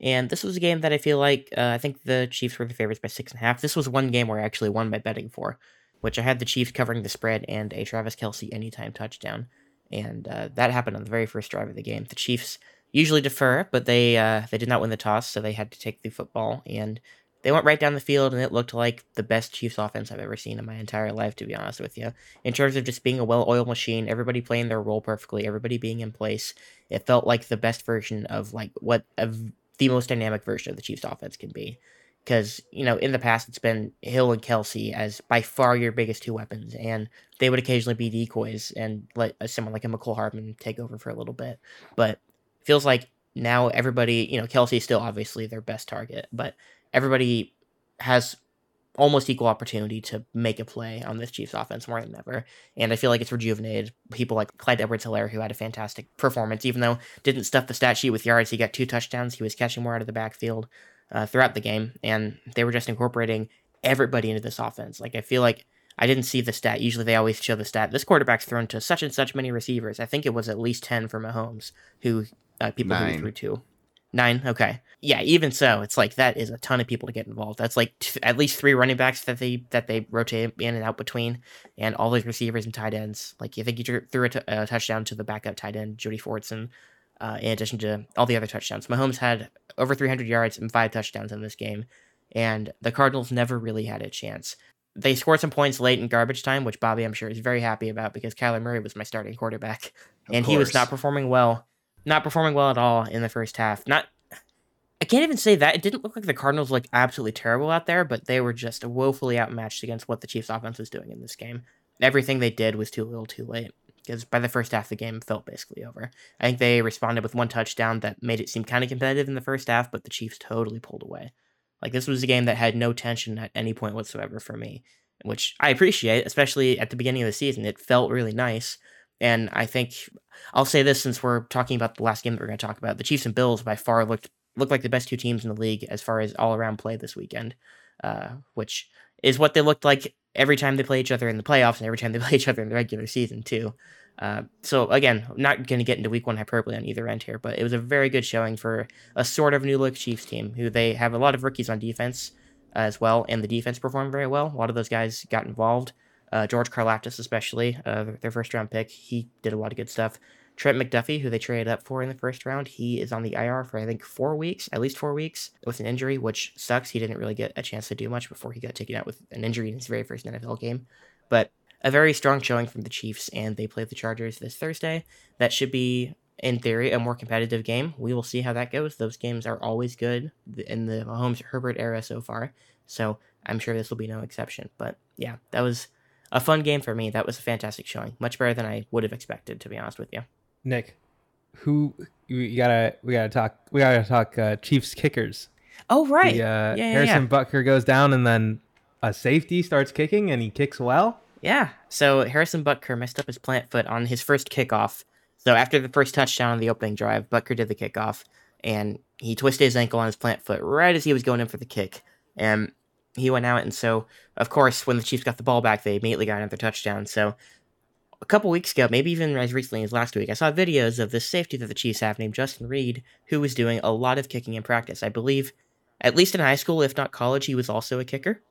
And this was a game that I feel like uh, I think the Chiefs were the favorites by six and a half. This was one game where I actually won by betting for, which I had the Chiefs covering the spread and a Travis Kelce anytime touchdown. And uh, that happened on the very first drive of the game. The Chiefs usually defer, but they uh, they did not win the toss, so they had to take the football. And they went right down the field, and it looked like the best Chiefs offense I've ever seen in my entire life, to be honest with you. In terms of just being a well oiled machine, everybody playing their role perfectly, everybody being in place, it felt like the best version of like what of the most dynamic version of the Chiefs offense can be. Because, you know, in the past, it's been Hill and Kelce as by far your biggest two weapons, and they would occasionally be decoys and let someone like a Mecole Hardman take over for a little bit. But feels like now everybody, you know, Kelce is still obviously their best target, but everybody has almost equal opportunity to make a play on this Chiefs offense more than ever. And I feel like it's rejuvenated people like Clyde Edwards Helaire, who had a fantastic performance, even though didn't stuff the stat sheet with yards. He got two touchdowns. He was catching more out of the backfield uh, throughout the game. And they were just incorporating everybody into this offense. Like, I feel like I didn't see the stat. Usually they always show the stat. This quarterback's thrown to such and such many receivers. I think it was at least 10 for Mahomes, who uh, people who Nine. threw to. Nine. Okay. Yeah. Even so, it's like that is a ton of people to get involved. That's like t- at least three running backs that they that they rotate in and out between, and all those receivers and tight ends. Like you think you threw a, t- a touchdown to the backup tight end Jody Fortson, uh, in addition to all the other touchdowns. Mahomes had over 300 yards and five touchdowns in this game, and the Cardinals never really had a chance. They scored some points late in garbage time, which Bobby I'm sure is very happy about because Kyler Murray was my starting quarterback, Of and he was not performing well not performing well at all in the first half. Not I can't even say that. It didn't look like the Cardinals looked absolutely terrible out there, but they were just woefully outmatched against what the Chiefs offense was doing in this game. Everything they did was too little too late. Because by the first half the game felt basically over. I think they responded with one touchdown that made it seem kind of competitive in the first half, but the Chiefs totally pulled away. Like this was a game that had no tension at any point whatsoever for me, which I appreciate, especially at the beginning of the season. It felt really nice. And I think I'll say this since we're talking about the last game that we're going to talk about. The Chiefs and Bills by far looked looked like the best two teams in the league as far as all around play this weekend, uh, which is what they looked like every time they play each other in the playoffs and every time they play each other in the regular season too. Uh, so again, not going to get into week one hyperbole on either end here, but it was a very good showing for a sort of new look Chiefs team who they have a lot of rookies on defense as well, and the defense performed very well. A lot of those guys got involved. Uh, George Karlaftis, especially, uh, their first round pick, he did a lot of good stuff. Trent McDuffie, who they traded up for in the first round, he is on the IR for I think four weeks, at least four weeks, with an injury, which sucks. He didn't really get a chance to do much before he got taken out with an injury in his very first NFL game. But a very strong showing from the Chiefs, and they play the Chargers this Thursday. That should be, in theory, a more competitive game. We will see how that goes. Those games are always good in the Mahomes Herbert era so far, so I'm sure this will be no exception. But yeah, that was a fun game for me. That was a fantastic showing, much better than I would have expected, to be honest with you. Nick, who you gotta we gotta talk we gotta talk uh, Chiefs kickers. Oh right, The, uh, yeah, yeah, Harrison yeah. Butker goes down and then a safety starts kicking and he kicks well. Yeah. So Harrison Butker messed up his plant foot on his first kickoff. So after the first touchdown on the opening drive, Butker did the kickoff, and he twisted his ankle on his plant foot right as he was going in for the kick, and he went out. And so, of course, when the Chiefs got the ball back, they immediately got another touchdown. So a couple weeks ago, maybe even as recently as last week, I saw videos of this safety that the Chiefs have named Justin Reid, who was doing a lot of kicking in practice. I believe, at least in high school, if not college, he was also a kicker.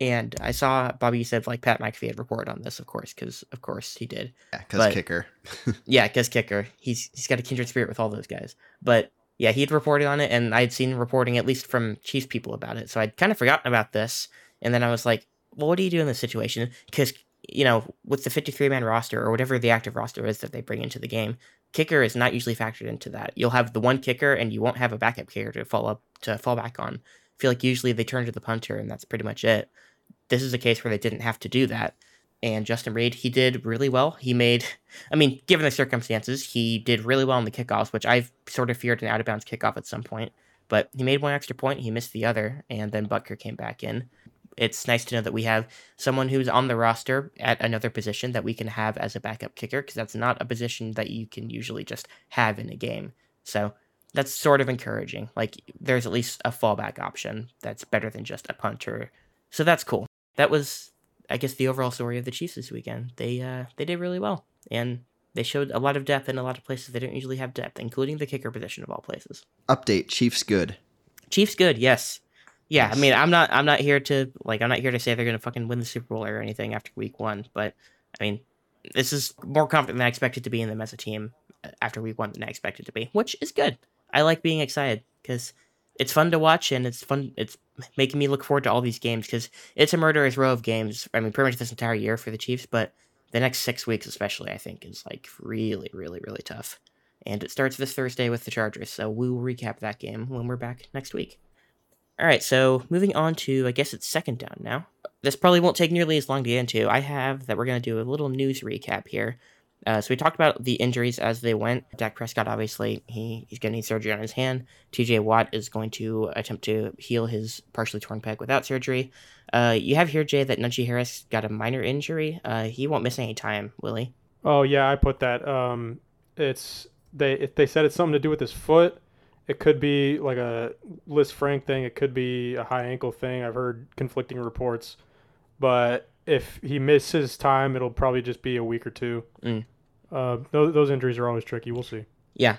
And I saw Bobby said like Pat McAfee had reported on this, of course, because of course he did. Yeah, because kicker. Yeah, because kicker, he's he's got a kindred spirit with all those guys. But yeah, he'd reported on it, and I'd seen reporting at least from Chiefs people about it. So I'd kind of forgotten about this, and then I was like, "Well, what do you do in this situation?" Because you know, with the fifty-three man roster or whatever the active roster is that they bring into the game, kicker is not usually factored into that. You'll have the one kicker, and you won't have a backup kicker to fall up to fall back on. I feel like usually they turn to the punter, and that's pretty much it. This is a case where they didn't have to do that and Justin Reid, he did really well. He made, I mean, given the circumstances, he did really well in the kickoffs, which I've sort of feared an out of bounds kickoff at some point. But he made one extra point, he missed the other, and then Butker came back in. It's nice to know that we have someone who's on the roster at another position that we can have as a backup kicker, because that's not a position that you can usually just have in a game. So that's sort of encouraging. Like, there's at least a fallback option that's better than just a punter. So that's cool. That was I guess the overall story of the Chiefs this weekend. They uh they did really well, and they showed a lot of depth in a lot of places they don't usually have depth, including the kicker position of all places. Update: Chiefs good. Chiefs good, yes. Yeah, I mean, I'm not I'm not here to like I'm not here to say they're gonna fucking win the Super Bowl or anything after week one, but I mean, this is more confident than I expected to be in them as a team uh, after week one than I expected to be, which is good. I like being excited because it's fun to watch and it's fun. It's making me look forward to all these games because it's a murderer's row of games. I mean, pretty much this entire year for the Chiefs, but the next six weeks, especially, I think, is like really, really, really tough. And it starts this Thursday with the Chargers, so we will recap that game when we're back next week. All right, so moving on to, I guess it's second down now. This probably won't take nearly as long to get into. I have that we're going to do a little news recap here. Uh, so we talked about the injuries as they went. Dak Prescott, obviously, he, he's going to need surgery on his hand. TJ Watt is going to attempt to heal his partially torn pec without surgery. Uh, you have here, Jay, that Najee Harris got a minor injury. Uh, he won't miss any time, will he? Oh yeah, I put that. Um, it's they if they said it's something to do with his foot. It could be like a Lisfranc thing. It could be a high ankle thing. I've heard conflicting reports, but if he misses time, it'll probably just be a week or two. Mm. Uh, those, those injuries are always tricky. We'll see. Yeah.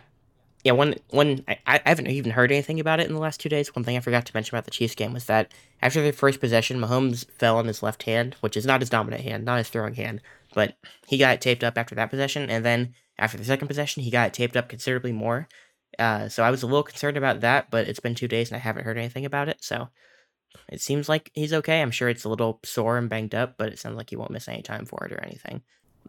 yeah, one one I, I haven't even heard anything about it in the last two days. One thing I forgot to mention about the Chiefs game was that after their first possession, Mahomes fell on his left hand, which is not his dominant hand, not his throwing hand, but he got it taped up after that possession, and then after the second possession, he got it taped up considerably more. Uh, so I was a little concerned about that, but it's been two days and I haven't heard anything about it. So it seems like he's okay. I'm sure it's a little sore and banged up, but it sounds like he won't miss any time for it or anything.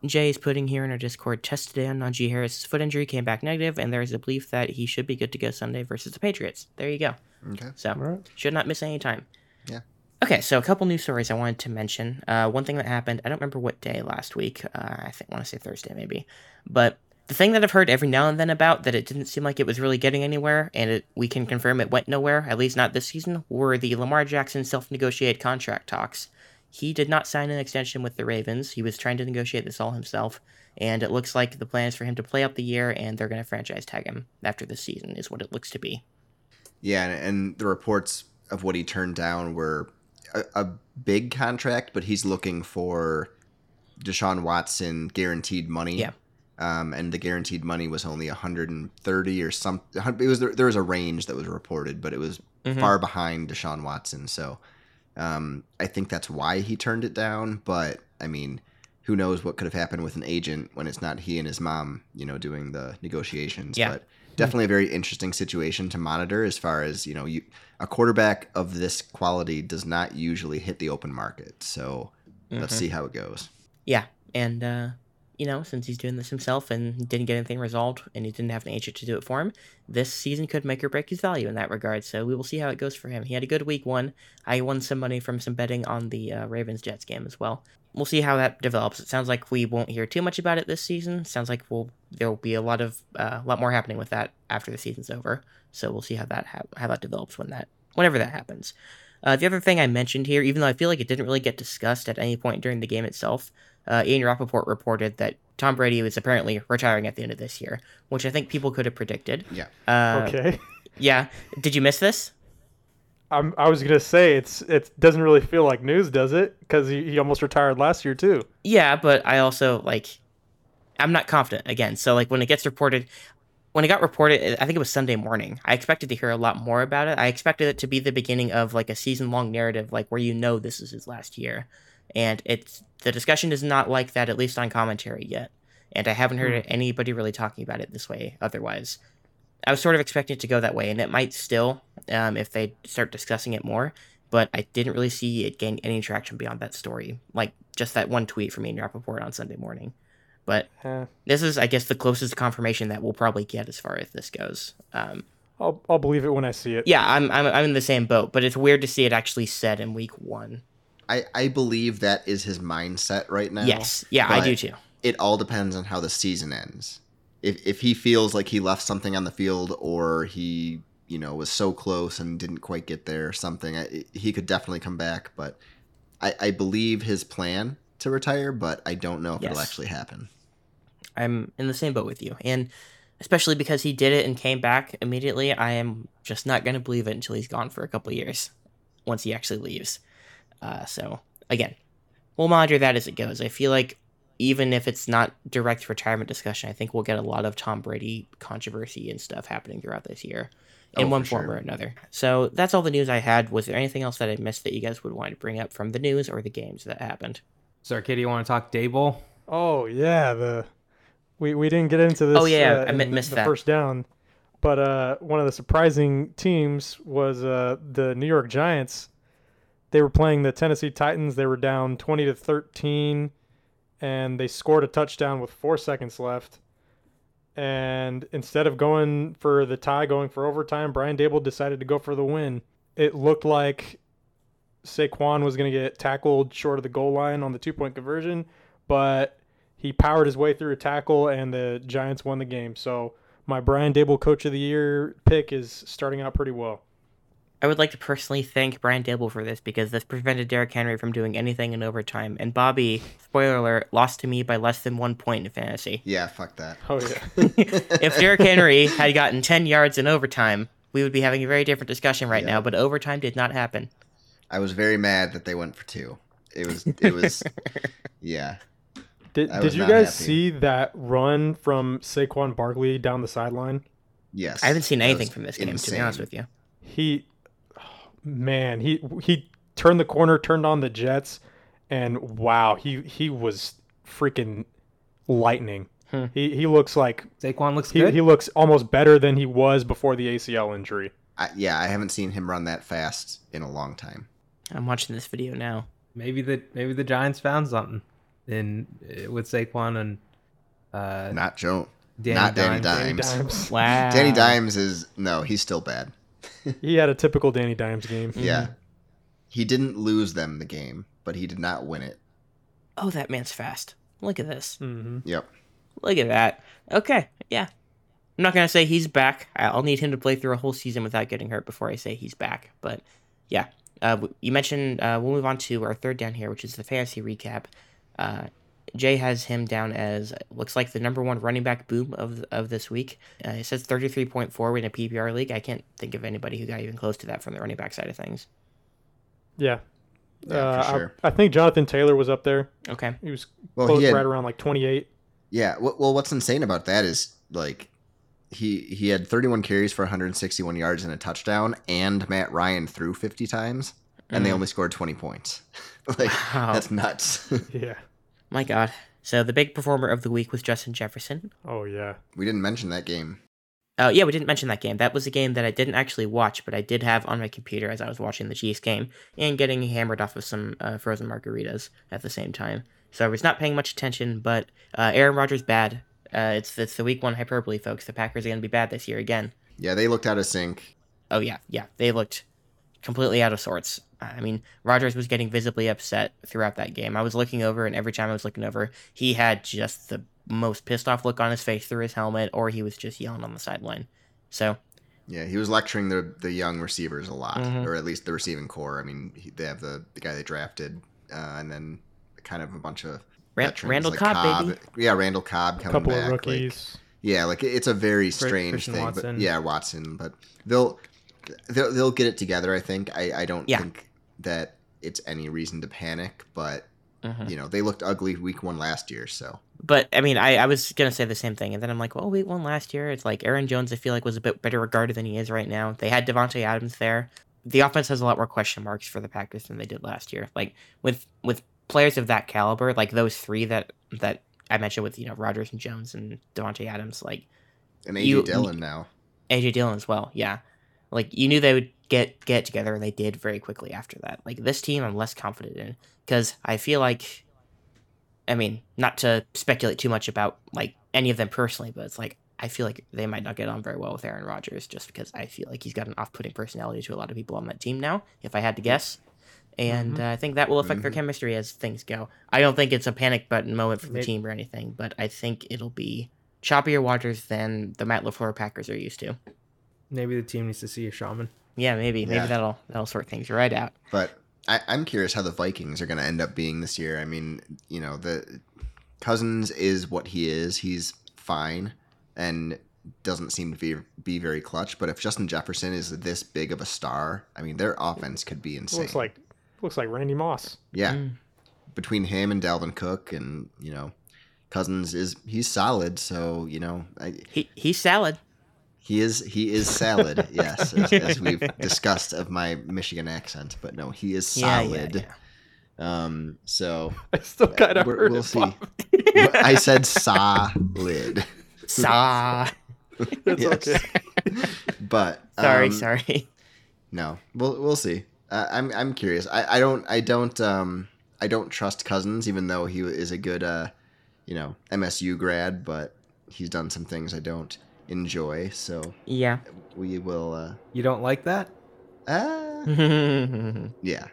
Jay is putting here in our Discord tested in Najee Harris's foot injury, came back negative, and there is a belief that he should be good to go Sunday versus the Patriots. There you go. Okay. So All right. should not miss any time. Yeah. Okay, so a couple news stories I wanted to mention. Uh, one thing that happened, I don't remember what day last week. Uh, I think want to say Thursday maybe, but the thing that I've heard every now and then about that it didn't seem like it was really getting anywhere, and it, we can confirm it went nowhere, at least not this season, were the Lamar Jackson self-negotiated contract talks. He did not sign an extension with the Ravens. He was trying to negotiate this all himself, and it looks like the plan is for him to play out the year, and they're going to franchise tag him after this season, is what it looks to be. Yeah, and, the reports of what he turned down were a, a big contract, but he's looking for Deshaun Watson guaranteed money. Yeah. Um, and the guaranteed money was only 130 or some. It was there was a range that was reported, but it was Mhm. far behind Deshaun Watson. So um, I think that's why he turned it down. But I mean, who knows what could have happened with an agent when it's not he and his mom, you know, doing the negotiations. Yeah. But definitely a very interesting situation to monitor as far as you know, you a quarterback of this quality does not usually hit the open market. So let's Mhm. see how it goes. Yeah, and uh, you know, since he's doing this himself and didn't get anything resolved, and he didn't have an agent to do it for him, this season could make or break his value in that regard. So we will see how it goes for him. He had a good week one. I won some money from some betting on the uh, Ravens Jets game as well. We'll see how that develops. It sounds like we won't hear too much about it this season. Sounds like we'll there will be a lot of a uh, lot more happening with that after the season's over. So we'll see how that ha- how that develops when that whenever that happens. Uh, the other thing I mentioned here, even though I feel like it didn't really get discussed at any point during the game itself, uh, Ian Rapoport reported that Tom Brady was apparently retiring at the end of this year, which I think people could have predicted. Yeah. Uh, Okay. Yeah. Did you miss this? I'm, I was gonna say it's it doesn't really feel like news, does it? Because he, he almost retired last year too. Yeah, but I also like I'm not confident again. So like when it gets reported when it got reported, I think it was Sunday morning. I expected to hear a lot more about it. I expected it to be the beginning of like a season long narrative like where you know this is his last year. And it's the discussion is not like that at least on commentary yet. And I haven't heard anybody really talking about it this way otherwise. I was sort of expecting it to go that way, and it might still um, if they start discussing it more. But I didn't really see it gain any traction beyond that story, like just that one tweet from Ian Rapoport on Sunday morning. But Eh, this is, I guess, the closest confirmation that we'll probably get as far as this goes. Um, I'll I'll believe it when I see it. yeah, I'm, I'm I'm in the same boat, but it's weird to see it actually said in week one. I, I believe that is his mindset right now. yes, yeah, I do too. It all depends on how the season ends. If if he feels like he left something on the field or he, you know, was so close and didn't quite get there or something, I, he could definitely come back. But I, I believe his plan to retire, but I don't know if it'll actually happen. I'm in the same boat with you, and especially because he did it and came back immediately, I am just not going to believe it until he's gone for a couple years, once he actually leaves. Uh, so again, we'll monitor that as it goes. I feel like even if it's not direct retirement discussion, I think we'll get a lot of Tom Brady controversy and stuff happening throughout this year. In Oh, one form sure. or another. So that's all the news I had. Was there anything else that I missed that you guys would want to bring up from the news or the games that happened? So, Katie, you want to talk Daboll? Oh yeah, the we we didn't get into this. Oh, yeah, uh, I missed the that. first down, but uh, one of the surprising teams was uh, the New York Giants. They were playing the Tennessee Titans. They were down twenty to thirteen, and they scored a touchdown with four seconds left. And instead of going for the tie, going for overtime, Brian Daboll decided to go for the win. It looked like Saquon was going to get tackled short of the goal line on the two point conversion, but he powered his way through a tackle and the Giants won the game. So my Brian Daboll Coach of the Year pick is starting out pretty well. I would like to personally thank Brian Daboll for this because this prevented Derrick Henry from doing anything in overtime. And Bobby, spoiler alert, lost to me by less than one point in fantasy. Yeah, fuck that. Oh yeah. if Derrick Henry had gotten 10 yards in overtime, we would be having a very different discussion right Yeah. now, but overtime did not happen. I was very mad that they went for two. It was it was yeah. Did, I did you guys happy. see that run from Saquon Barkley down the sideline? Yes, I haven't seen anything from this game, to be honest with you. He, man, he he turned the corner, turned on the Jets, and wow, he he was freaking lightning. Hmm. He he looks like Saquon looks he, good. he looks almost better than he was before the ACL injury. I, yeah, I haven't seen him run that fast in a long time. I'm watching this video now. maybe the maybe the Giants found something in uh, with Saquon and uh, Not Joe. Danny not Danny Dimes. Dimes. Danny Dimes. Wow. Danny Dimes is no, he's still bad. He had a typical Danny Dimes game. Yeah, he didn't lose them the game, but he did not win it. Oh, that man's fast. Look at this. hmm Yep. Look at that. Okay, yeah. I'm not gonna say he's back. I'll need him to play through a whole season without getting hurt before I say he's back. But yeah, uh, you mentioned uh, we'll move on to our third down here, which is the fantasy recap. Uh, Jay has him down as looks like the number one running back boom of of this week. Uh, it says 33.4 in a PPR league. I can't think of anybody who got even close to that from the running back side of things. Yeah. Yeah, Uh, for sure. I, I think Jonathan Taylor was up there. Okay. He was Well, close, he had, right around like 28. yeah. Well, what's insane about that is like he he had 31 carries for 161 yards and a touchdown, and Matt Ryan threw 50 times, and they Mm. only scored 20 points. like Wow. that's nuts. Yeah. My God. So the big performer of the week was Justin Jefferson. Oh yeah. we didn't mention that game. Oh yeah, we didn't mention that game. That was a game that I didn't actually watch, but I did have on my computer as I was watching the Chiefs game and getting hammered off of some uh, frozen margaritas at the same time. So I was not paying much attention. But uh, Aaron Rodgers bad. Uh, it's it's the week one hyperbole, folks. The Packers are going to be bad this year again. Yeah, they looked out of sync. Oh yeah, yeah, they looked completely out of sorts. I mean, Rodgers was getting visibly upset throughout that game. I was looking over, and every time I was looking over, he had just the most pissed off look on his face through his helmet, or he was just yelling on the sideline. So Yeah, he was lecturing the the young receivers a lot, Mhm. or at least the receiving corps. I mean, he, they have the the guy they drafted, uh, and then kind of a bunch of Ran- veterans, Randall like Cobb, baby. Yeah, Randall Cobb A coming couple back. of like- rookies. yeah, like it's a very strange Christian thing. Watson. But yeah, Watson, but they'll they'll they'll get it together. I think. I I don't Yeah. think that it's any reason to panic, but Mhm. you know they looked ugly week one last year, so But I mean, I, I was gonna say the same thing, and then I'm like, well, we won last year. It's like Aaron Jones. I feel like was a bit better regarded than he is right now. They had Davante Adams there. The offense has a lot more question marks for the Packers than they did last year. Like with with players of that caliber, like those three that that I mentioned with you know Rodgers and Jones and Davante Adams, like and AJ You- Dillon now. AJ Dillon as well. Yeah, like you knew they would get get together, and they did very quickly after that. Like this team, I'm less confident in because I feel like, I mean, not to speculate too much about like any of them personally, but it's like I feel like they might not get on very well with Aaron Rodgers just because I feel like he's got an off-putting personality to a lot of people on that team now. If I had to guess. And Mhm. uh, I think that will affect their Mhm. chemistry as things go. I don't think it's a panic button moment for the team or anything, but I think it'll be choppier waters than the Matt Lafleur Packers are used to. Maybe the team needs to see a shaman. Yeah, maybe. Maybe Yeah. that'll that'll sort things right out. But I, I'm curious how the Vikings are going to end up being this year. I mean, you know, the Cousins is what he is. He's fine and doesn't seem to be be very clutch. But if Justin Jefferson is this big of a star, I mean, their offense could be insane. Looks like looks like Randy Moss. yeah, Mm. between him and Dalvin Cook, and you know, Cousins is he's solid. So you know, I, He he's salad. He is he is salad. yes, as, as we've discussed of my Michigan accent. But no, he is Yeah, solid. yeah, Um, so I still kind of we're- heard we'll it see. I said solid. Saw. It's Yes. okay. But sorry, um, sorry. No, we'll we'll see. Uh, I'm I'm curious. I, I don't I don't um I don't trust Cousins, even though he is a good uh you know MSU grad, but he's done some things I don't enjoy. So Yeah. we will. uh You don't like that? uh yeah. Yeah,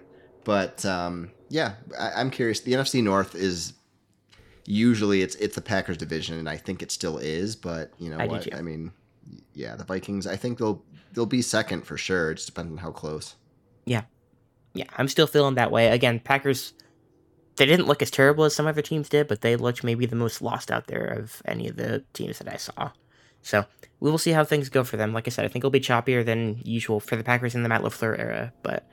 but um, yeah, I, I'm curious. The NFC North is usually it's it's the Packers division, and I think it still is. But you know I what? I mean, yeah, the Vikings. I think they'll they'll be second for sure. It just depends on how close. Yeah, yeah, I'm still feeling that way. Again, Packers. They didn't look as terrible as some other teams did, but they looked maybe the most lost out there of any of the teams that I saw. So we will see how things go for them. Like I said, I think it'll be choppier than usual for the Packers in the Matt Lafleur era, but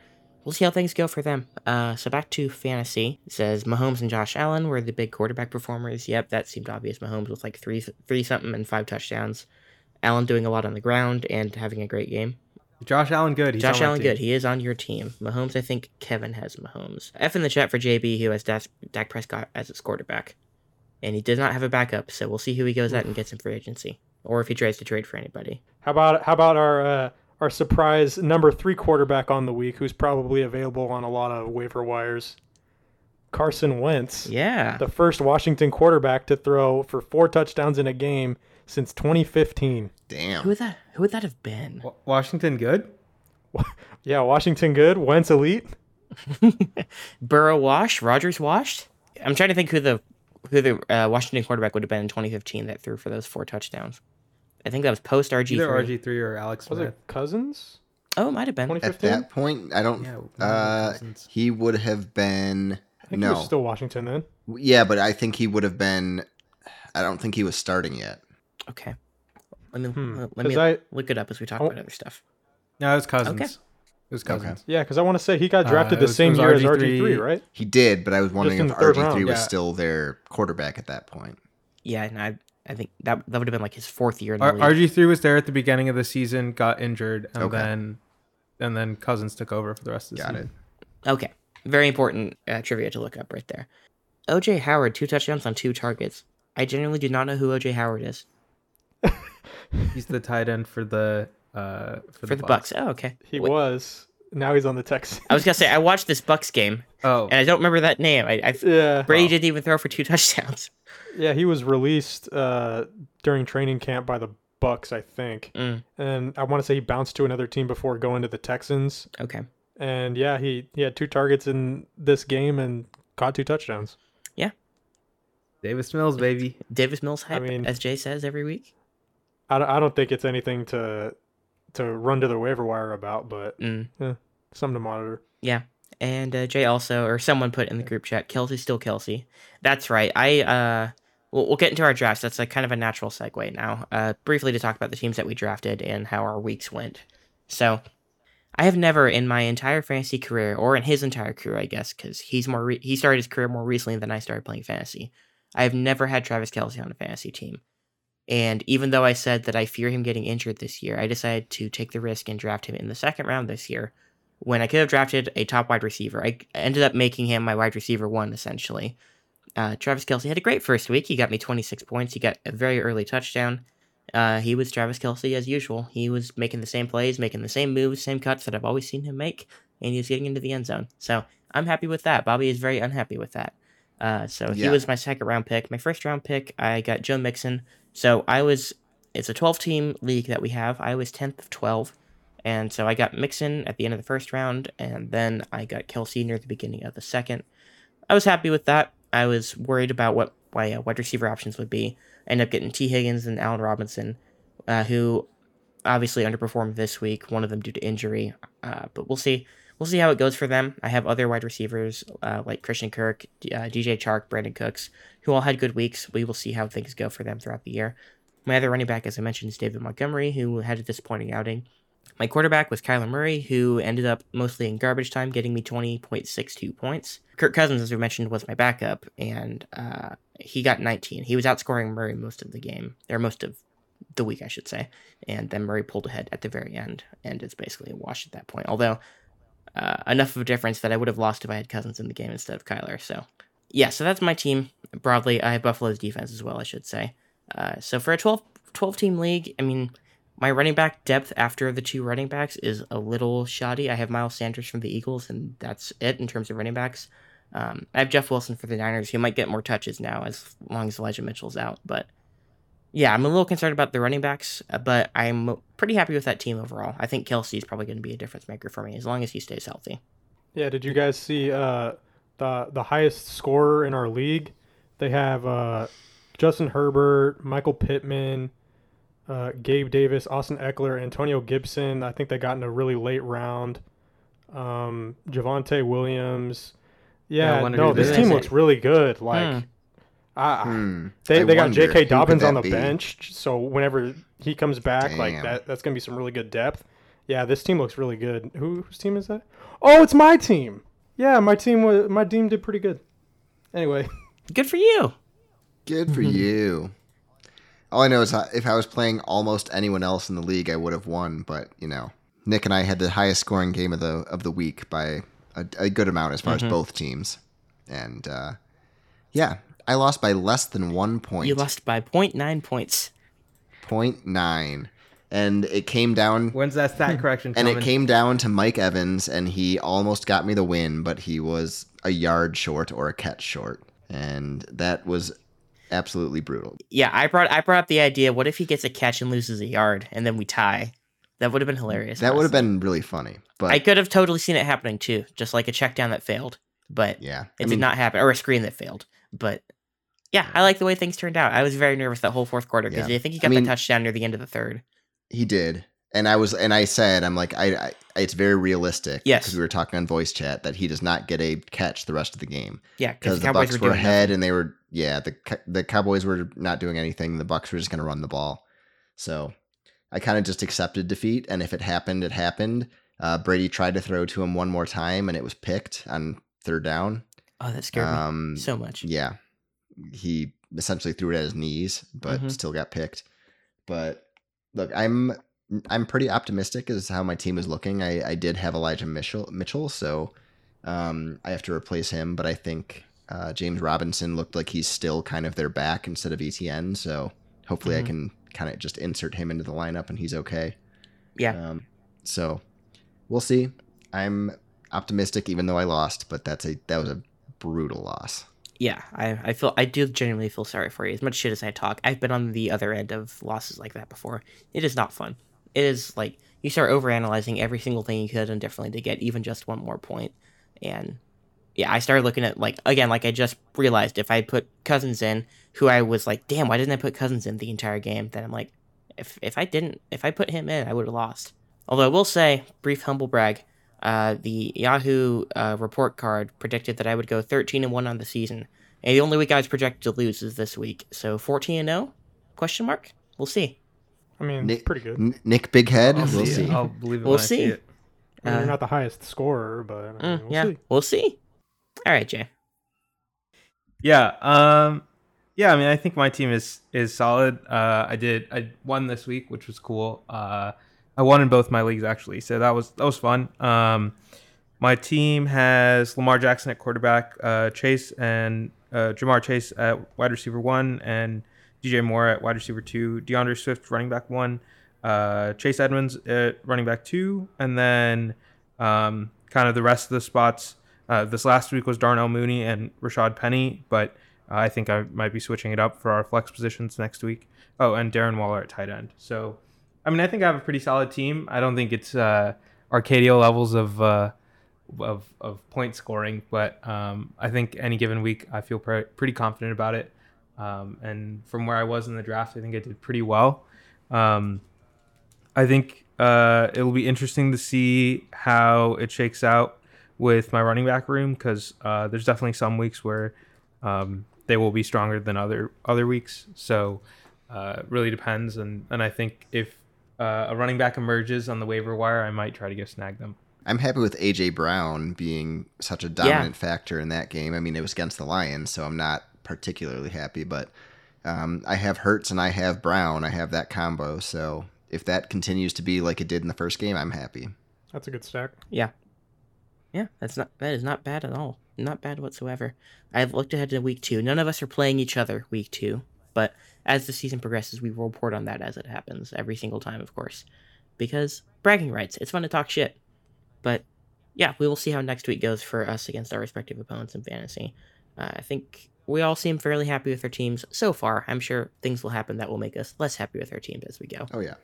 we'll see how things go for them. Uh, so back to fantasy. It says Mahomes and Josh Allen were the big quarterback performers. Yep, that seemed obvious. Mahomes with like three three something and five touchdowns. Allen doing a lot on the ground and having a great game. Josh Allen, good. He's Josh Allen, good. He is on your team. Mahomes, I think Kevin has Mahomes. F in the chat for JB, who has Dak, Dak Prescott as his quarterback. And he does not have a backup, so we'll see who he goes at and gets him free agency. Or if he tries to trade for anybody. How about how about our uh, our surprise number three quarterback on the week, who's probably available on a lot of waiver wires? Carson Wentz, Yeah. the first Washington quarterback to throw for four touchdowns in a game since 2015. Damn. Who would that who would that have been? Wa- Washington, good. Yeah, Washington good, Wentz elite. Burrow washed, Rodgers washed. I'm trying to think who the who the uh, Washington quarterback would have been in 2015 that threw for those four touchdowns. I think that was post RG. Either RG three or Alex Was Smith. it Cousins? Oh, it might have been. 2015. At that point, I don't. Yeah, one of the uh, Cousins. he would have been. I think he No. was still Washington then. Yeah, but I think he would have been. I don't think he was starting yet. Okay. Let me Hmm. let 'Cause me I look it up as we talk Oh. about other stuff. No, it was Cousins. Okay. It was Cousins. yeah, because I want to say he got Uh, drafted it the was- same was year as RG3. RG3, right? He did, but I was wondering in if the third RG3 round. was Yeah. still their quarterback at that point. Yeah, and I I think that that would have been like his fourth year in the R- league. RG three was there at the beginning of the season, got injured, and Okay. then and then Cousins took over for the rest of the Got season. Okay, very important uh, trivia to look up right there. OJ Howard two touchdowns on two targets. I genuinely do not know who OJ Howard is He's the tight end for the uh for, for the Bucs. Oh, okay. He Wait, was. Now he's on the Texans. I was gonna say I watched this Bucs game Oh, and I don't remember that name. I, I Yeah. Brady didn't even throw for two touchdowns. Yeah, he was released uh, during training camp by the Bucs, I think. Mm, And I want to say he bounced to another team before going to the Texans. okay. And yeah, he, he had two targets in this game and caught two touchdowns. Yeah. Davis Mills, baby. Davis Mills hype, mean- as Jay says every week. I don't, I don't think it's anything to to run to the waiver wire about, but Mm. something to monitor. And uh, Jay also, or someone put in the group chat, Kelce's still Kelce. That's right. I uh, we'll, we'll get into our drafts. That's like kind of a natural segue now. Uh, briefly to talk about the teams that we drafted and how our weeks went. So, I have never in my entire fantasy career, or in his entire career, I guess, because he's more re- he started his career more recently than I started playing fantasy. I have never had Travis Kelce on a fantasy team. And even though I said that I fear him getting injured this year, I decided to take the risk and draft him in the second round this year when I could have drafted a top wide receiver. I ended up making him my wide receiver one, essentially. Uh, Travis Kelce had a great first week. He got me 26 points. He got a very early touchdown. Uh, he was Travis Kelce as usual. He was making the same plays, making the same moves, same cuts that I've always seen him make, and he was getting into the end zone. So I'm happy with that. Bobby is very unhappy with that. Uh, so he was my second round pick. My first round pick, I got Joe Mixon. So I was, it's a 12 team league that we have. I was 10th of 12. And so I got Mixon at the end of the first round, and then I got Kelce near the beginning of the second. I was happy with that. I was worried about what my uh, wide receiver options would be. I ended up getting Tee Higgins and Allen Robinson, uh, who obviously underperformed this week. One of them due to injury, uh, but we'll see. We'll see how it goes for them. I have other wide receivers uh, like Christian Kirk, uh, DJ Chark, Brandin Cooks, who all had good weeks. We will see how things go for them throughout the year. My other running back, as I mentioned, is David Montgomery, who had a disappointing outing. My quarterback was Kyler Murray, who ended up mostly in garbage time, getting me 20.62 points. Kirk Cousins, as we mentioned, was my backup, and uh, he got 19. He was outscoring Murray most of the game, or most of the week, I should say. And then Murray pulled ahead at the very end, and it's basically a wash at that point. Although, uh, enough of a difference that I would have lost if I had Cousins in the game instead of Kyler. So, yeah, so that's my team. Broadly, I have Buffalo's defense as well, I should say. Uh, so for a 12, 12 team league, I mean, my running back depth after the two running backs is a little shoddy. I have Miles Sanders from the Eagles, and that's it in terms of running backs. Um, I have Jeff Wilson for the Niners, who might get more touches now as long as Elijah Mitchell's out. But yeah, I'm a little concerned about the running backs, uh, but I'm pretty happy with that team overall. I think Kelce's probably going to be a difference maker for me as long as he stays healthy. Yeah, did you guys see uh, the the highest scorer in our league? They have uh, Justin Herbert, Michael Pittman, uh, Gabe Davis, Austin Ekeler, Antonio Gibson. I think they got in a really late round. Um, Javonte Williams. Yeah, Yeah, no, this team looks really good. Like, Hmm. I, Hmm. they, I they got J.K. Dobbins on the be? bench, so whenever he comes back, like that, that's gonna be some really good depth. Yeah, this team looks really good. Who whose team is that? Oh, it's my team. Yeah, my team was my team did pretty good. Anyway, Good for you. Good for you. All I know is if I was playing almost anyone else in the league, I would have won. But you know, Nick and I had the highest scoring game of the of the week by a, a good amount as far Mhm. as both teams, and uh, yeah, I lost by less than one point. You lost by 0.9 points. point nine, and it came down. When's that stat correction Coming? And it came down to Mike Evans, and he almost got me the win, but he was a yard short or a catch short, and that was absolutely brutal. Yeah, I brought I brought up the idea. What if he gets a catch and loses a yard, and then we tie? That would have been hilarious. That would have been really funny, but I could have totally seen it happening too, just like a check down that failed, but yeah, it I did mean, not happen, or a screen that failed. But yeah, I like the way things turned out. I was very nervous that whole fourth quarter because Yeah. I think he I got mean- the touchdown near the end of the third. He did, and I was, and I said, I'm like, I, I it's very realistic. Yes. because we were talking on voice chat that he does not get a catch the rest of the game Yeah, because because the Cowboys Bucs were were, ahead nothing. and they were, yeah, the the Cowboys were not doing anything. The Bucs were just going to run the ball, so I kind of just accepted defeat, and if it happened, it happened. Uh, Brady tried to throw to him one more time, and it was picked on third down. Oh, that scared Um, me so much. yeah, he essentially threw it at his knees, but Mhm. still got picked. But look, I'm I'm pretty optimistic as how my team is looking. I, I did have Elijah Mitchell, Mitchell, so um, I have to replace him. But I think uh, James Robinson looked like he's still kind of their back instead of ETN. So hopefully Mhm. I can kind of just insert him into the lineup and he's okay. Yeah. Um, so we'll see. I'm optimistic, even though I lost. But that's a that was a brutal loss. Yeah, I, I feel I do genuinely feel sorry for you. As much shit as I talk, I've been on the other end of losses like that before. It is not fun. It is like you start overanalyzing every single thing you could done differently to get even just one more. And yeah, I started looking at like again, like I just realized if I put Cousins in, who I was like, damn, why didn't I put Cousins in the entire game? Then I'm like, if if I didn't, if I put him in, I would have lost. Although I will say, brief humble brag, uh, the Yahoo uh, report card predicted that I would go 13 and one on the season, and the only week I was projected to lose is this week. So 14 and 0? Question mark? We'll see. I mean, Nick- pretty good. N- Nick Big Head, I'll we'll see. see. it. I'll believe it We'll when I see see. it. I mean, Uh, you're not the highest scorer, but I mean, Mm, we'll yeah, see. we'll see. All right, Jay. Yeah. Um yeah, I mean I think my team is is solid. Uh I did I won this week, which was cool. Uh I won in both my leagues actually. So that was that was fun. Um my team has Lamar Jackson at quarterback, uh Chase and uh Ja'Marr Chase at wide receiver 1 and DJ Moore at wide receiver 2, D'Andre Swift running back 1, uh Chase Edmonds at running back 2 and then um kind of the rest of the spots uh, this last week was Darnell Mooney and Rashad Penny, but uh, I think I might be switching it up for our flex positions next week. Oh, and Darren Waller at tight end. So, I mean, I think I have a pretty solid team. I don't think it's uh, Arcadio levels of uh, of of point scoring, but um, I think any given week I feel pre- pretty confident about it. Um, and from where I was in the draft, I think I did pretty well. Um, I think uh, it'll be interesting to see how it shakes out with my running back room because uh, there's definitely some weeks where um, they will be stronger than other other weeks. So uh, it really depends, and and I think if uh, a running back emerges on the waiver wire, I might try to go snag them. I'm happy with AJ Brown being such a dominant factor in that game. I mean, it was against the Lions, so I'm not particularly happy, but um, I have Hurts and I have Brown. I have that combo, so if that continues to be like it did in the first game, I'm happy. That's a good stack. Yeah, that's not that is not bad at all. Not bad whatsoever. I've looked ahead to week two. None of us are playing each other week two, but as the season progresses, we will report on that as it happens every single time, of course, because bragging rights. It's fun to talk shit, but yeah, we will see how next week goes for us against our respective opponents in fantasy. Uh, I think we all seem fairly happy with our teams so far. I'm sure things will happen that will make us less happy with our teams as we go Oh yeah,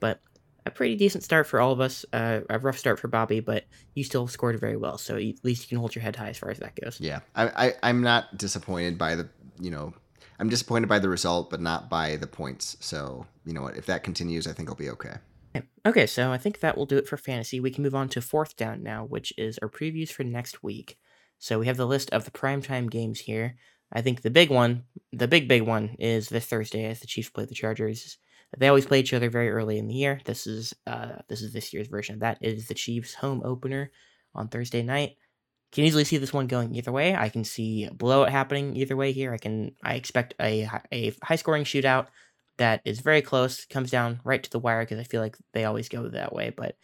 a pretty decent start for all of us. Uh, a rough start for Bobby, but you still scored very well. So at least you can hold your head high as far as that goes. yeah. I, I I'm not disappointed by the you know. I'm disappointed by the result, but not by the points. So you know what? If that continues, I think I'll be okay. Okay. Okay, so I think that will do it for fantasy. We can move on to fourth down now, which is our previews for next week. So we have the list of the primetime games here. I think the big one, the big big one, is this Thursday as the Chiefs play the Chargers. They always play each other very early in the year. This is uh this is this year's version of that. It is the Chiefs home opener on Thursday night. Can easily see this one going either way. I can see a blowout happening either way here. I can I expect a a high scoring shootout, that is very close, comes down right to the wire because I feel like they always go that way. But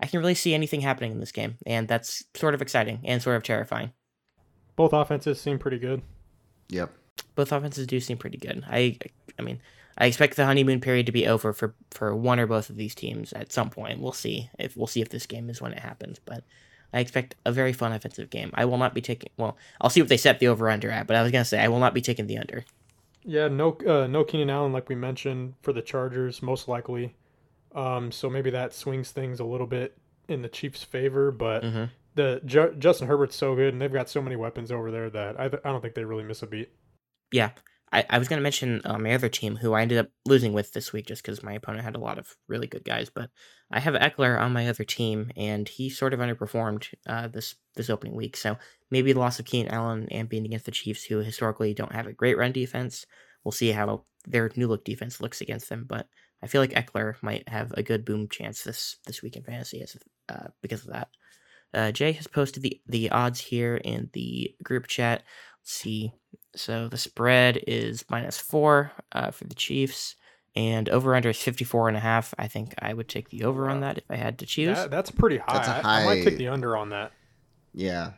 I can really see anything happening in this game, and that's sort of exciting and sort of terrifying. Both offenses seem pretty good. Yep. Both offenses do seem pretty good. I, I mean, I expect the honeymoon period to be over for for one or both of these teams at some point. We'll see if we'll see if this game is when it happens, but. I expect a very fun offensive game. I will not be taking. Well, I'll see what they set the over under at, but I was gonna say I will not be taking the under. Yeah, no, uh, no Keenan Allen, like we mentioned for the Chargers, most likely. Um, so maybe that swings things a little bit in the Chiefs' favor. But hmm the Ju- Justin Herbert's so good, and they've got so many weapons over there that I, th- I don't think they really miss a beat. Yeah, I, I was gonna mention uh, my other team who I ended up losing with this week just because my opponent had a lot of really good guys. But I have Ekeler on my other team, and he sort of underperformed uh, this this opening week. So maybe the loss of Keenan Allen and being against the Chiefs, who historically don't have a great run defense, we'll see how their new look defense looks against them. But I feel like Ekeler might have a good boom chance this this week in fantasy as uh, because of that. Uh, Jay has posted the the odds here in the group chat. Let's see. So the spread is minus four uh, for the Chiefs, and over under is 54 and a half. I think I would take the over on that if I had to choose. That, that's pretty high. That's a I- I, might take the under on that. Yeah.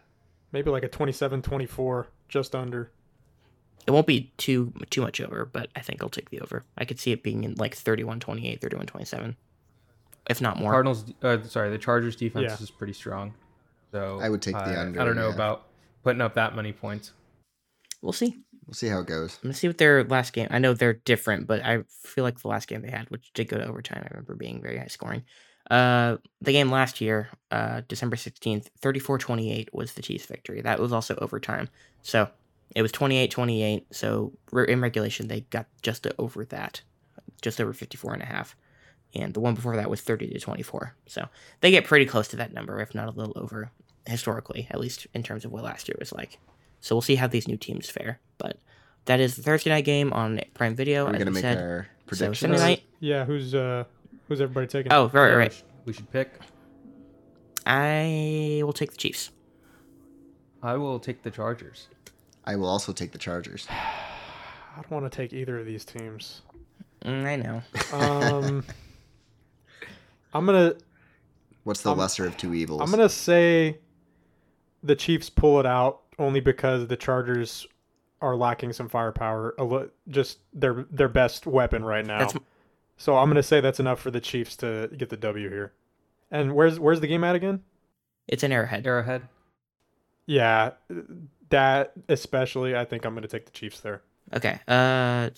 Maybe like a 27 24, just under. It won't be too too much over, but I think I'll take the over. I could see it being in like 31 28, 31 27, if not more. Cardinals, uh, sorry, the Chargers defense Yeah. is pretty strong. So I would take the I- under, I don't know yeah. about putting up that many points. We'll see. We'll see how it goes. Let's see what their last game. I know they're different, but I feel like the last game they had, which did go to overtime, I remember being very high scoring. Uh, the game last year, uh, December 16th, 34 28 was the Chiefs' victory. That was also overtime. So it was 28 28. So in regulation, they got just over that, just over 54 and a half. And the one before that was 30 to 24. So they get pretty close to that number, if not a little over, historically, at least in terms of what last year was like. So we'll see how these new teams fare. But that is the Thursday night game on Prime Video. Are we as gonna we make said. our So predictions? Sunday night. Yeah, who's uh who's everybody taking? Oh, right, Yeah, right. We, we should pick. I will take the Chiefs. I will take the Chargers. I will also take the Chargers. I don't want to take either of these teams. Mm, I know. Um, I'm gonna What's the I'm- lesser of two evils? I'm gonna say the Chiefs pull it out only because the Chargers are lacking some firepower. A li- just their their best weapon right now. That's- so I'm gonna say that's enough for the Chiefs to get the W here. And where's where's the game at again? It's an Arrowhead. Arrowhead. Yeah, that especially. I think I'm gonna take the Chiefs there. Okay. Uh,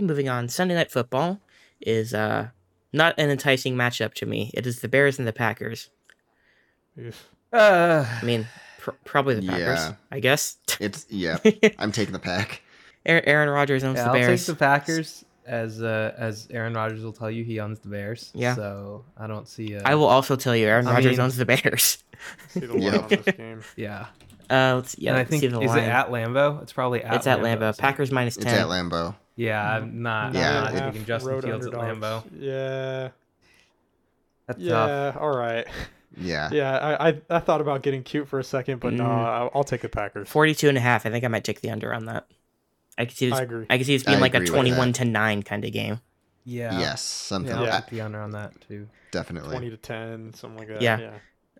moving on. Sunday night football is uh not an enticing matchup to me. It is the Bears and the Packers. Oof. Uh, I mean, pr- probably the Packers. Yeah. I guess. It's yeah. I'm taking the pack. Aaron Aaron Rodgers owns yeah, the Bears. I'll take the Packers. As uh, as Aaron Rodgers will tell you, he owns the Bears. Yeah. So I don't see. Uh, I will also tell you, Aaron I Rodgers mean- owns the Bears. See the line Yep. on this game. Yeah. Uh, let's yeah. and I let's think see the is line. it at Lambeau? It's probably at. it's at Lambeau. so- Packers minus It's ten. at Lambeau. Yeah, I'm not. Yeah, I'm Nine not and a taking Justin road Fields at underdogs. Lambeau. Yeah, That's tough. yeah. All right. Yeah. Yeah, I, I I thought about getting cute for a second, but no, Mm. I'll, I'll take the Packers. 42 and a half. I think I might take the under on that. I could see this. I I, agree. could see this being I like a agree with that. 21 to 9 kind of game. Yeah. Yes. Something. Yeah, I'll Yeah. take the under on that too. Definitely. Twenty to ten, something like that. Yeah. yeah.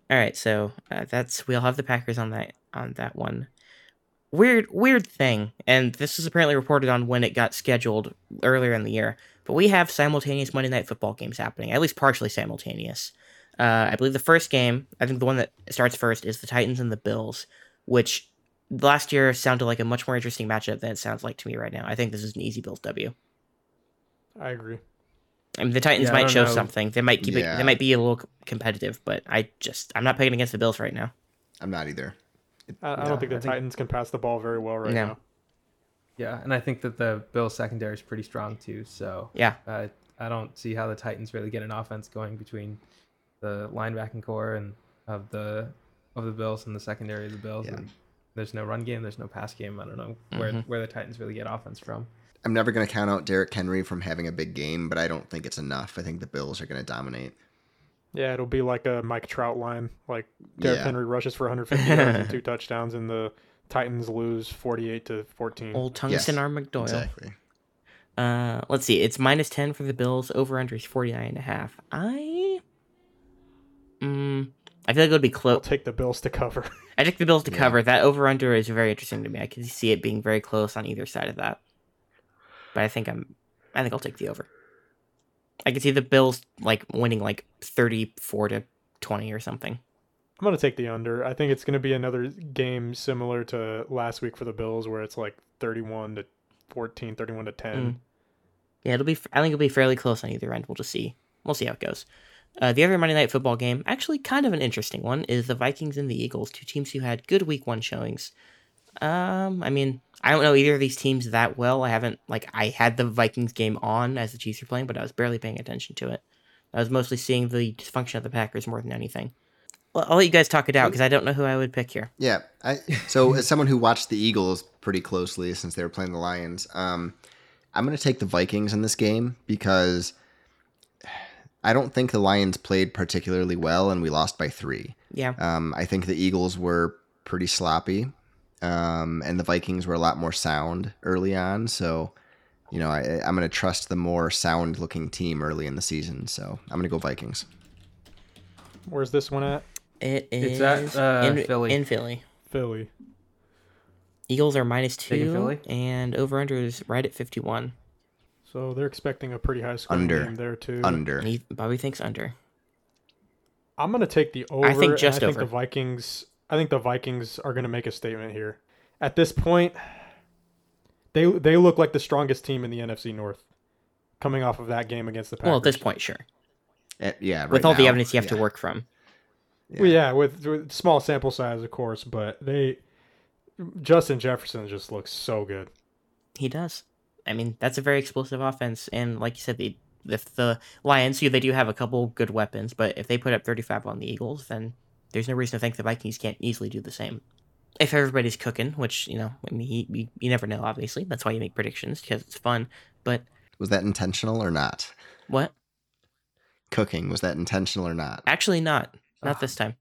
All right, so uh, that's we'll have the Packers on that on that one. Weird weird thing, and this was apparently reported on when it got scheduled earlier in the year. But we have simultaneous Monday Night Football games happening, at least partially simultaneous. Uh, I believe the first game, I think the one that starts first, is the Titans and the Bills, which last year sounded like a much more interesting matchup than it sounds like to me right now. I think this is an easy Bills W. I agree. I mean, the Titans Yeah, might show know. something. They might keep it. They might be a little competitive, but I just I'm not picking against the Bills right now. I'm not either. I, I Yeah, don't think the I think- Titans can pass the ball very well right No. now. Yeah, and I think that the Bills secondary is pretty strong too. So Yeah, uh, I don't see how the Titans really get an offense going between the linebacking corps and of the of the Bills and the secondary of the Bills. Yeah. And there's no run game. There's no pass game. I don't know where Mhm. where the Titans really get offense from. I'm never going to count out Derrick Henry from having a big game, but I don't think it's enough. I think the Bills are going to dominate. Yeah, it'll be like a Mike Trout line. Like Derrick Yeah. Henry rushes for 150 yards and two touchdowns, and the Titans lose 48 to 14. old tungsten Yes, arm McDoyle. Exactly. Uh, let's see. It's minus 10 for the Bills. Over under is 49 and a half. I. I feel like it would be I'll close. take the Bills to cover. I take the Bills to Yeah. cover. That over under is very interesting to me. I can see it being very close on either side of that. But I think I'm. I think I'll take the over. I can see the Bills like winning like 34 to 20 or something. I'm gonna take the under. I think it's gonna be another game similar to last week for the Bills, where it's like 31 to 14, 31 to 10. Mm. Yeah, it'll be. I think it'll be fairly close on either end. We'll just see. We'll see how it goes. Uh, the other Monday night football game, actually kind of an interesting one, is the Vikings and the Eagles, two teams who had good Week One showings. Um, I mean, I don't know either of these teams that well. I haven't like I had the Vikings game on as the Chiefs were playing, but I was barely paying attention to it. I was mostly seeing the dysfunction of the Packers more than anything. Well, I'll let you guys talk it out because I don't know who I would pick here. Yeah. I so as someone who watched the Eagles pretty closely since they were playing the Lions, um, I'm going to take the Vikings in this game because I don't think the Lions played particularly well, and we lost by three. Yeah, Um, I think the Eagles were pretty sloppy, um, and the Vikings were a lot more sound early on. So, you know, I, I'm going to trust the more sound-looking team early in the season. So I'm going to go Vikings. Where's this one at? it is It's at, uh, in Philly. In Philly. Philly. Eagles are two, Philly? and over under is right at 51. So they're expecting a pretty high score Under. game there too. Under. He, Bobby thinks under. I'm gonna take the over. I think just I think over. the Vikings. I think the Vikings are gonna make a statement here. At this point, they they look like the strongest team in the NFC North, coming off of that game against the Packers. Well, at this point, sure. Eh, yeah. Right With all the evidence you have to work from. Well, yeah, with, with small sample size, of course, but they Justin Jefferson just looks so good. He does. I mean, that's a very explosive offense, and like you said, the if the Lions, you they do have a couple good weapons, but if they put up 35 on the Eagles, then there's no reason to think the Vikings can't easily do the same. If everybody's cooking, which you know, I mean, you, you, you never know. Obviously, that's why you make predictions because it's fun. But Was that intentional or not? what? Cooking was that intentional or not? Actually, not. Not Ah. this time.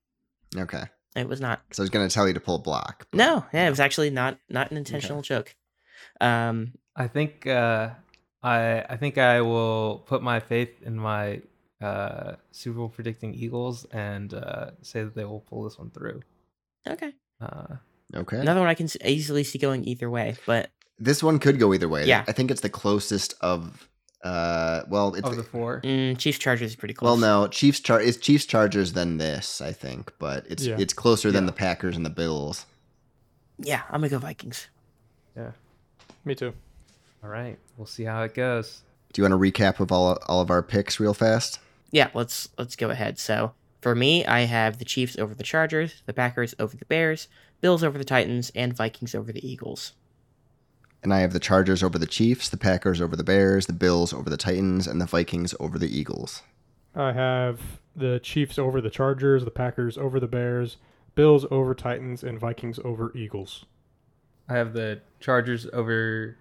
Okay. It was not. Because I was going to tell you to pull a block. No, yeah, it was actually not not an intentional joke. Um, I think uh, I I think I will put my faith in my uh, Super Bowl predicting Eagles and uh, say that they will pull this one through. okay, Uh, Okay. another one I can easily see going either way, but This one could go either way. Yeah. I think it's the closest of. Uh, well, it's of the four, mm, Chiefs Chargers is pretty close. well, no, Chiefs char it's Chiefs Chargers than this, I think, but it's Yeah. it's closer than the Packers and the Bills. Yeah, I'm gonna go Vikings. Yeah me too. All right, we'll see how it goes. Do you want a recap of all all of our picks real fast? Yeah, let's let's go ahead. So for me, I have the Chiefs over the Chargers, the Packers over the Bears, Bills over the Titans, and Vikings over the Eagles. And I have the Chargers over the Chiefs, the Packers over the Bears, the Bills over the Titans, and the Vikings over the Eagles. I have the Chiefs over the Chargers, the Packers over the Bears, Bills over Titans, and Vikings over Eagles. I have the Chargers over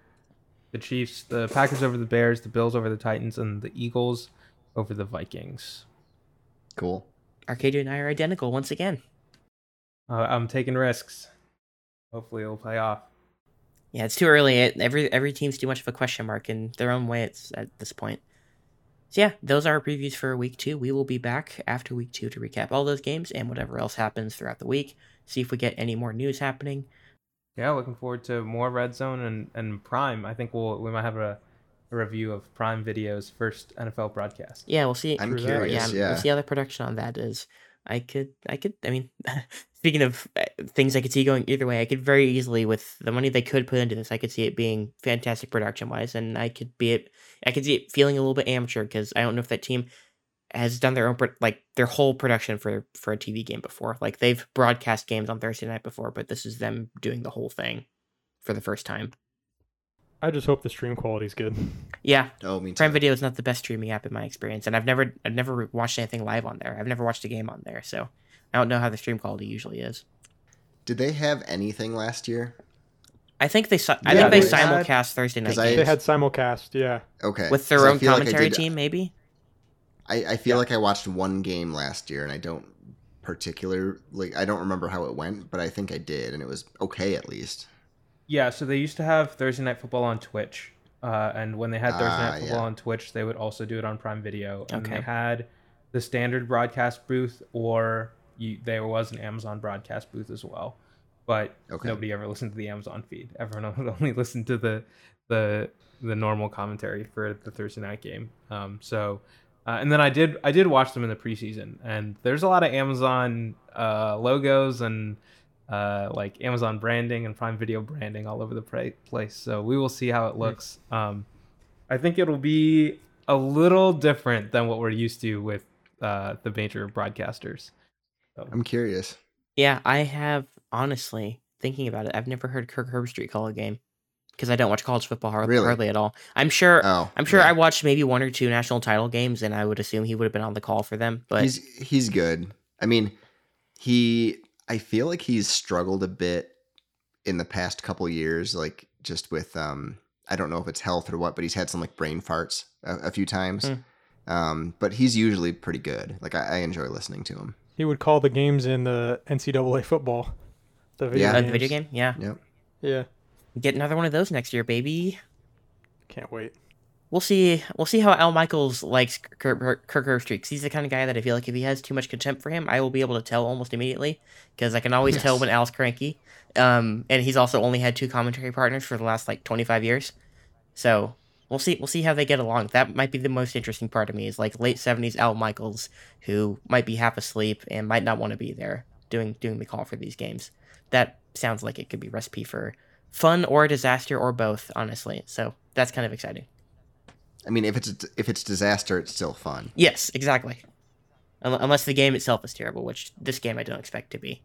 the Chiefs, the Packers over the Bears, the Bills over the Titans, and the Eagles over the Vikings. Cool. Arcadio and I are identical once again. Uh, I'm taking risks. Hopefully, it'll pay off. Yeah, it's too early. It, every every team's too much of a question mark in their own way. It's at this point. So yeah, those are our previews for week two. We will be back after week two to recap all those games and whatever else happens throughout the week. See if we get any more news happening. Yeah, looking forward to more Red Zone and, and Prime. I think we'll we might have a, a review of Prime Video's first NFL broadcast. Yeah, we'll see. I'm curious. yeah, Yeah. we'll see how the production on that is. I could, I could, I mean, speaking of uh, things I could see going either way, I could very easily, with the money they could put into this, I could see it being fantastic production wise, and I could be it, I could see it feeling a little bit amateur because I don't know if that team has done their own pro- like their whole production for for a TV game before. Like they've broadcast games on Thursday night before, but this is them doing the whole thing for the first time. I just hope the stream quality's good. Yeah, Oh, me too. Prime Video is not the best streaming app in my experience, and I've never I've never watched anything live on there. I've never watched a game on there, so I don't know how the stream quality usually is. Did they have anything last year? I think they si- I think they they had- simulcast Thursday night 'cause I- They had simulcast, yeah. Okay. with their own feel like commentary did- team, maybe. I, I feel like I watched one game last year, and I don't particularly. I don't remember how it went, but I think I did, and it was okay at least. Yeah, so they used to have Thursday Night Football on Twitch, Uh, and when they had Thursday Ah, Night Football yeah. on Twitch, they would also do it on Prime Video. And Okay. they had the standard broadcast booth, or you, there was an Amazon broadcast booth as well. But Okay. nobody ever listened to the Amazon feed. Everyone would only listen to the the the normal commentary for the Thursday night game. Um, so, uh, and then I did I did watch them in the preseason, and there's a lot of Amazon uh, logos and uh, like Amazon branding and Prime Video branding all over the pra- place. So we will see how it looks. Um, I think it'll be a little different than what we're used to with uh, the major broadcasters. So, I'm curious. Yeah, I have honestly thinking about it. I've never heard Kirk Herbstreit call a game because I don't watch college football hardly, Really? hardly at all. I'm sure. Oh, I'm sure yeah. I watched maybe one or two national title games, and I would assume he would have been on the call for them. But he's he's good. I mean, he I feel like he's struggled a bit in the past couple years, like just with um I don't know if it's health or what, but he's had some like brain farts a, a few times. Hmm. Um, but he's usually pretty good. Like I, I enjoy listening to him. He would call the games in the NCAA football. The video Yeah. uh, games. the video game, yeah, Yep. Yeah. Get another one of those next year, baby. Can't wait. We'll see. We'll see how Al Michaels likes Kirk, Herbstreit. 'cause He's the kind of guy that I feel like if he has too much contempt for him, I will be able to tell almost immediately because I can always tell when Al's cranky. Um, and he's also only had two commentary partners for the last like twenty five years. So we'll see. We'll see how they get along. That might be the most interesting part of me is like late seventies Al Michaels, who might be half asleep and might not want to be there doing doing the call for these games. That sounds like it could be recipe for fun or disaster or both, honestly. So that's kind of exciting. I mean, if it's if it's disaster, it's still fun. Yes, exactly. Unless the game itself is terrible, which this game I don't expect to be.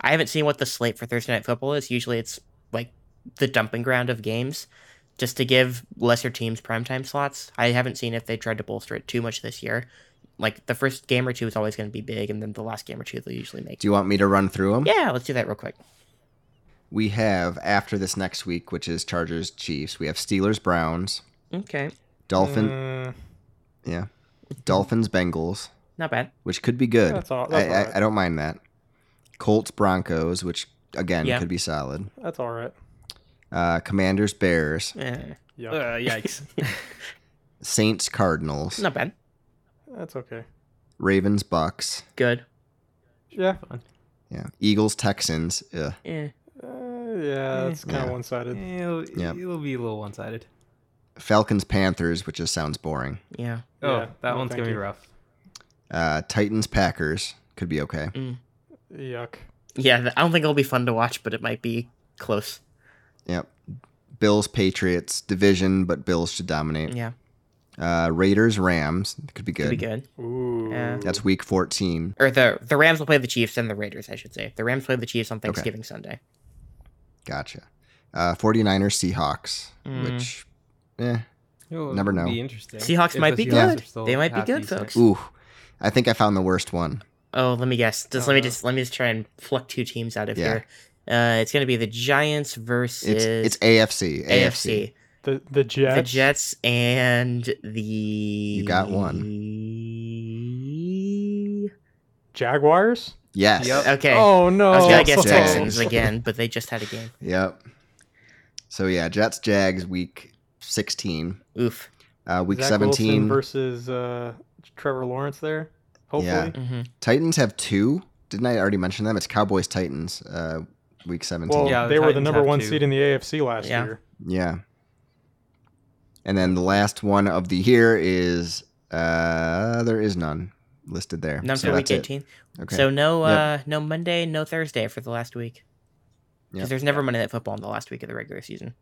I haven't seen what the slate for Thursday Night Football is. Usually it's like the dumping ground of games just to give lesser teams primetime slots. I haven't seen if they tried to bolster it too much this year. Like the first game or two is always going to be big, and then the last game or two they'll usually make. Do you want me to run through them? Yeah, let's do that real quick. We have after this next week, which is Chargers Chiefs. We have Steelers Browns, Okay, Dolphin, Mm, yeah, Dolphins Bengals, not bad. which could be good. That's all- I, that's I, right. I don't mind that. Colts Broncos, which again Yeah. could be solid. that's all right. Uh, Commanders Bears, Eh, Yeah. uh, yikes. Saints Cardinals, not bad. That's okay. Ravens Bucs, Good. Yeah. yeah, Eagles Texans. Ugh. Uh, yeah, it's kind of Yeah. one sided. it'll, Yep. it'll be a little one sided. Falcons Panthers, which just sounds boring. yeah. Oh, Yeah, that no, one's gonna be rough. Uh, Titans Packers could be okay. Yuck. Yeah, I don't think it'll be fun to watch, but it might be close. Yep. Bills Patriots division, but Bills should dominate. Yeah, Uh, Raiders Rams could be could good. be good. Ooh. Yeah. That's week 14. or the the Rams will play the Chiefs and the Raiders, I should say. The Rams play the Chiefs on Thanksgiving Sunday. Gotcha. Uh, 49ers Seahawks, Mm. which, eh. It'll Never know. Be interesting. Seahawks If might be Seahawks good. They might be good, decent. folks. Ooh, I think I found the worst one. Oh, let me guess. Just Oh, let me just let me just try and pluck two teams out of Yeah. here. Uh, it's gonna be the Giants versus It's it's AFC. AFC. The the Jets. The Jets and the You got Jaguars. Yes. Yep. Okay. Oh no. I was gonna guess Texans again, but they just had a game. Yep. So yeah, Jets Jags week 16. Oof. Uh, week Zach Wilson 17. versus uh, Trevor Lawrence there. Hopefully. Yeah. hmm Titans have two. Didn't I already mention them? It's Cowboys Titans. Uh, week 17. Well, Yeah, the they were the number one two. seed in the AFC last Yeah. year. Yeah. And then the last one of the year is uh there is none listed there. None so for week that's it. eighteen. Okay. So no, Yep. uh, no Monday, no Thursday for the last week. Because Yep. there's never Monday Night Football in the last week of the regular season.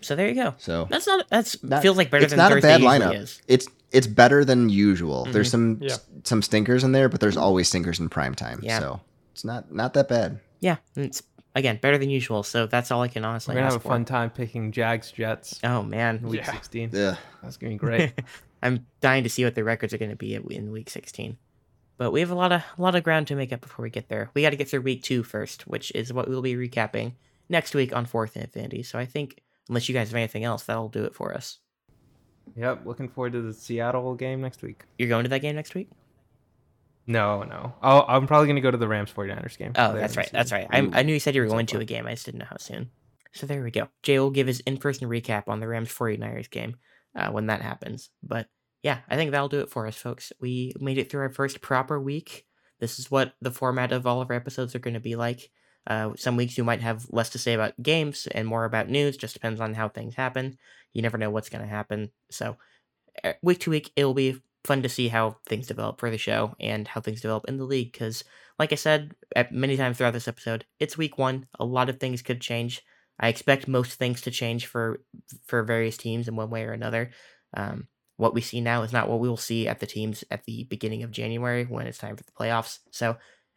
So there you go. so That's not. That's Not- feels like better it's than not Thursday a bad lineup. is. It's it's better than usual. Mm-hmm. There's some Yeah. some stinkers in there, but there's always stinkers in prime time. Yeah. So it's not not that bad. Yeah, it's again better than usual. So that's all I can honestly We're gonna ask have a for. fun time picking Jags Jets Oh man, week Yeah. 16. Yeah, That's gonna be great. I'm dying to see what the records are going to be in week 16. But we have a lot of a lot of ground to make up before we get there. We got to get through week two first, which is what we'll be recapping next week on Fourth Infinity. So I think, unless you guys have anything else, that'll do it for us. yep. Looking forward to the Seattle game next week. You're going to that game next week? No, no. I'll, I'm probably gonna go to the Rams 49ers game. Oh, that's right. That's right. I, I knew you said you were going to a game. I just didn't know how soon. So there we go. Jay will give his in-person recap on the Rams 49ers game uh, when that happens. But yeah, I think that'll do it for us, folks. We made it through our first proper week. This is what the format of all of our episodes are going to be like. Uh, some weeks you might have less to say about games and more about news. Just depends on how things happen. You never know what's going to happen. So uh, week to week, it'll be fun to see how things develop for the show and how things develop in the league. Because, like I said many times throughout this episode, it's week one. A lot of things could change. I expect most things to change for for various teams in one way or another. Um, what we see now is not what we will see at the teams at the beginning of January when it's time for the playoffs. So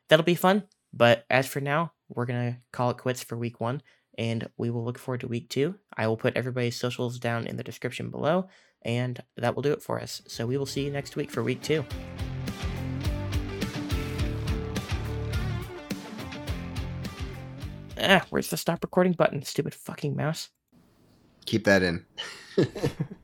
that'll be fun. But as for now, we're gonna call it quits for week one, and we will look forward to week two. I will put everybody's socials down in the description below, and that will do it for us. So we will see you next week for week two. Ah, where's the stop recording button? Stupid fucking mouse. Keep that in.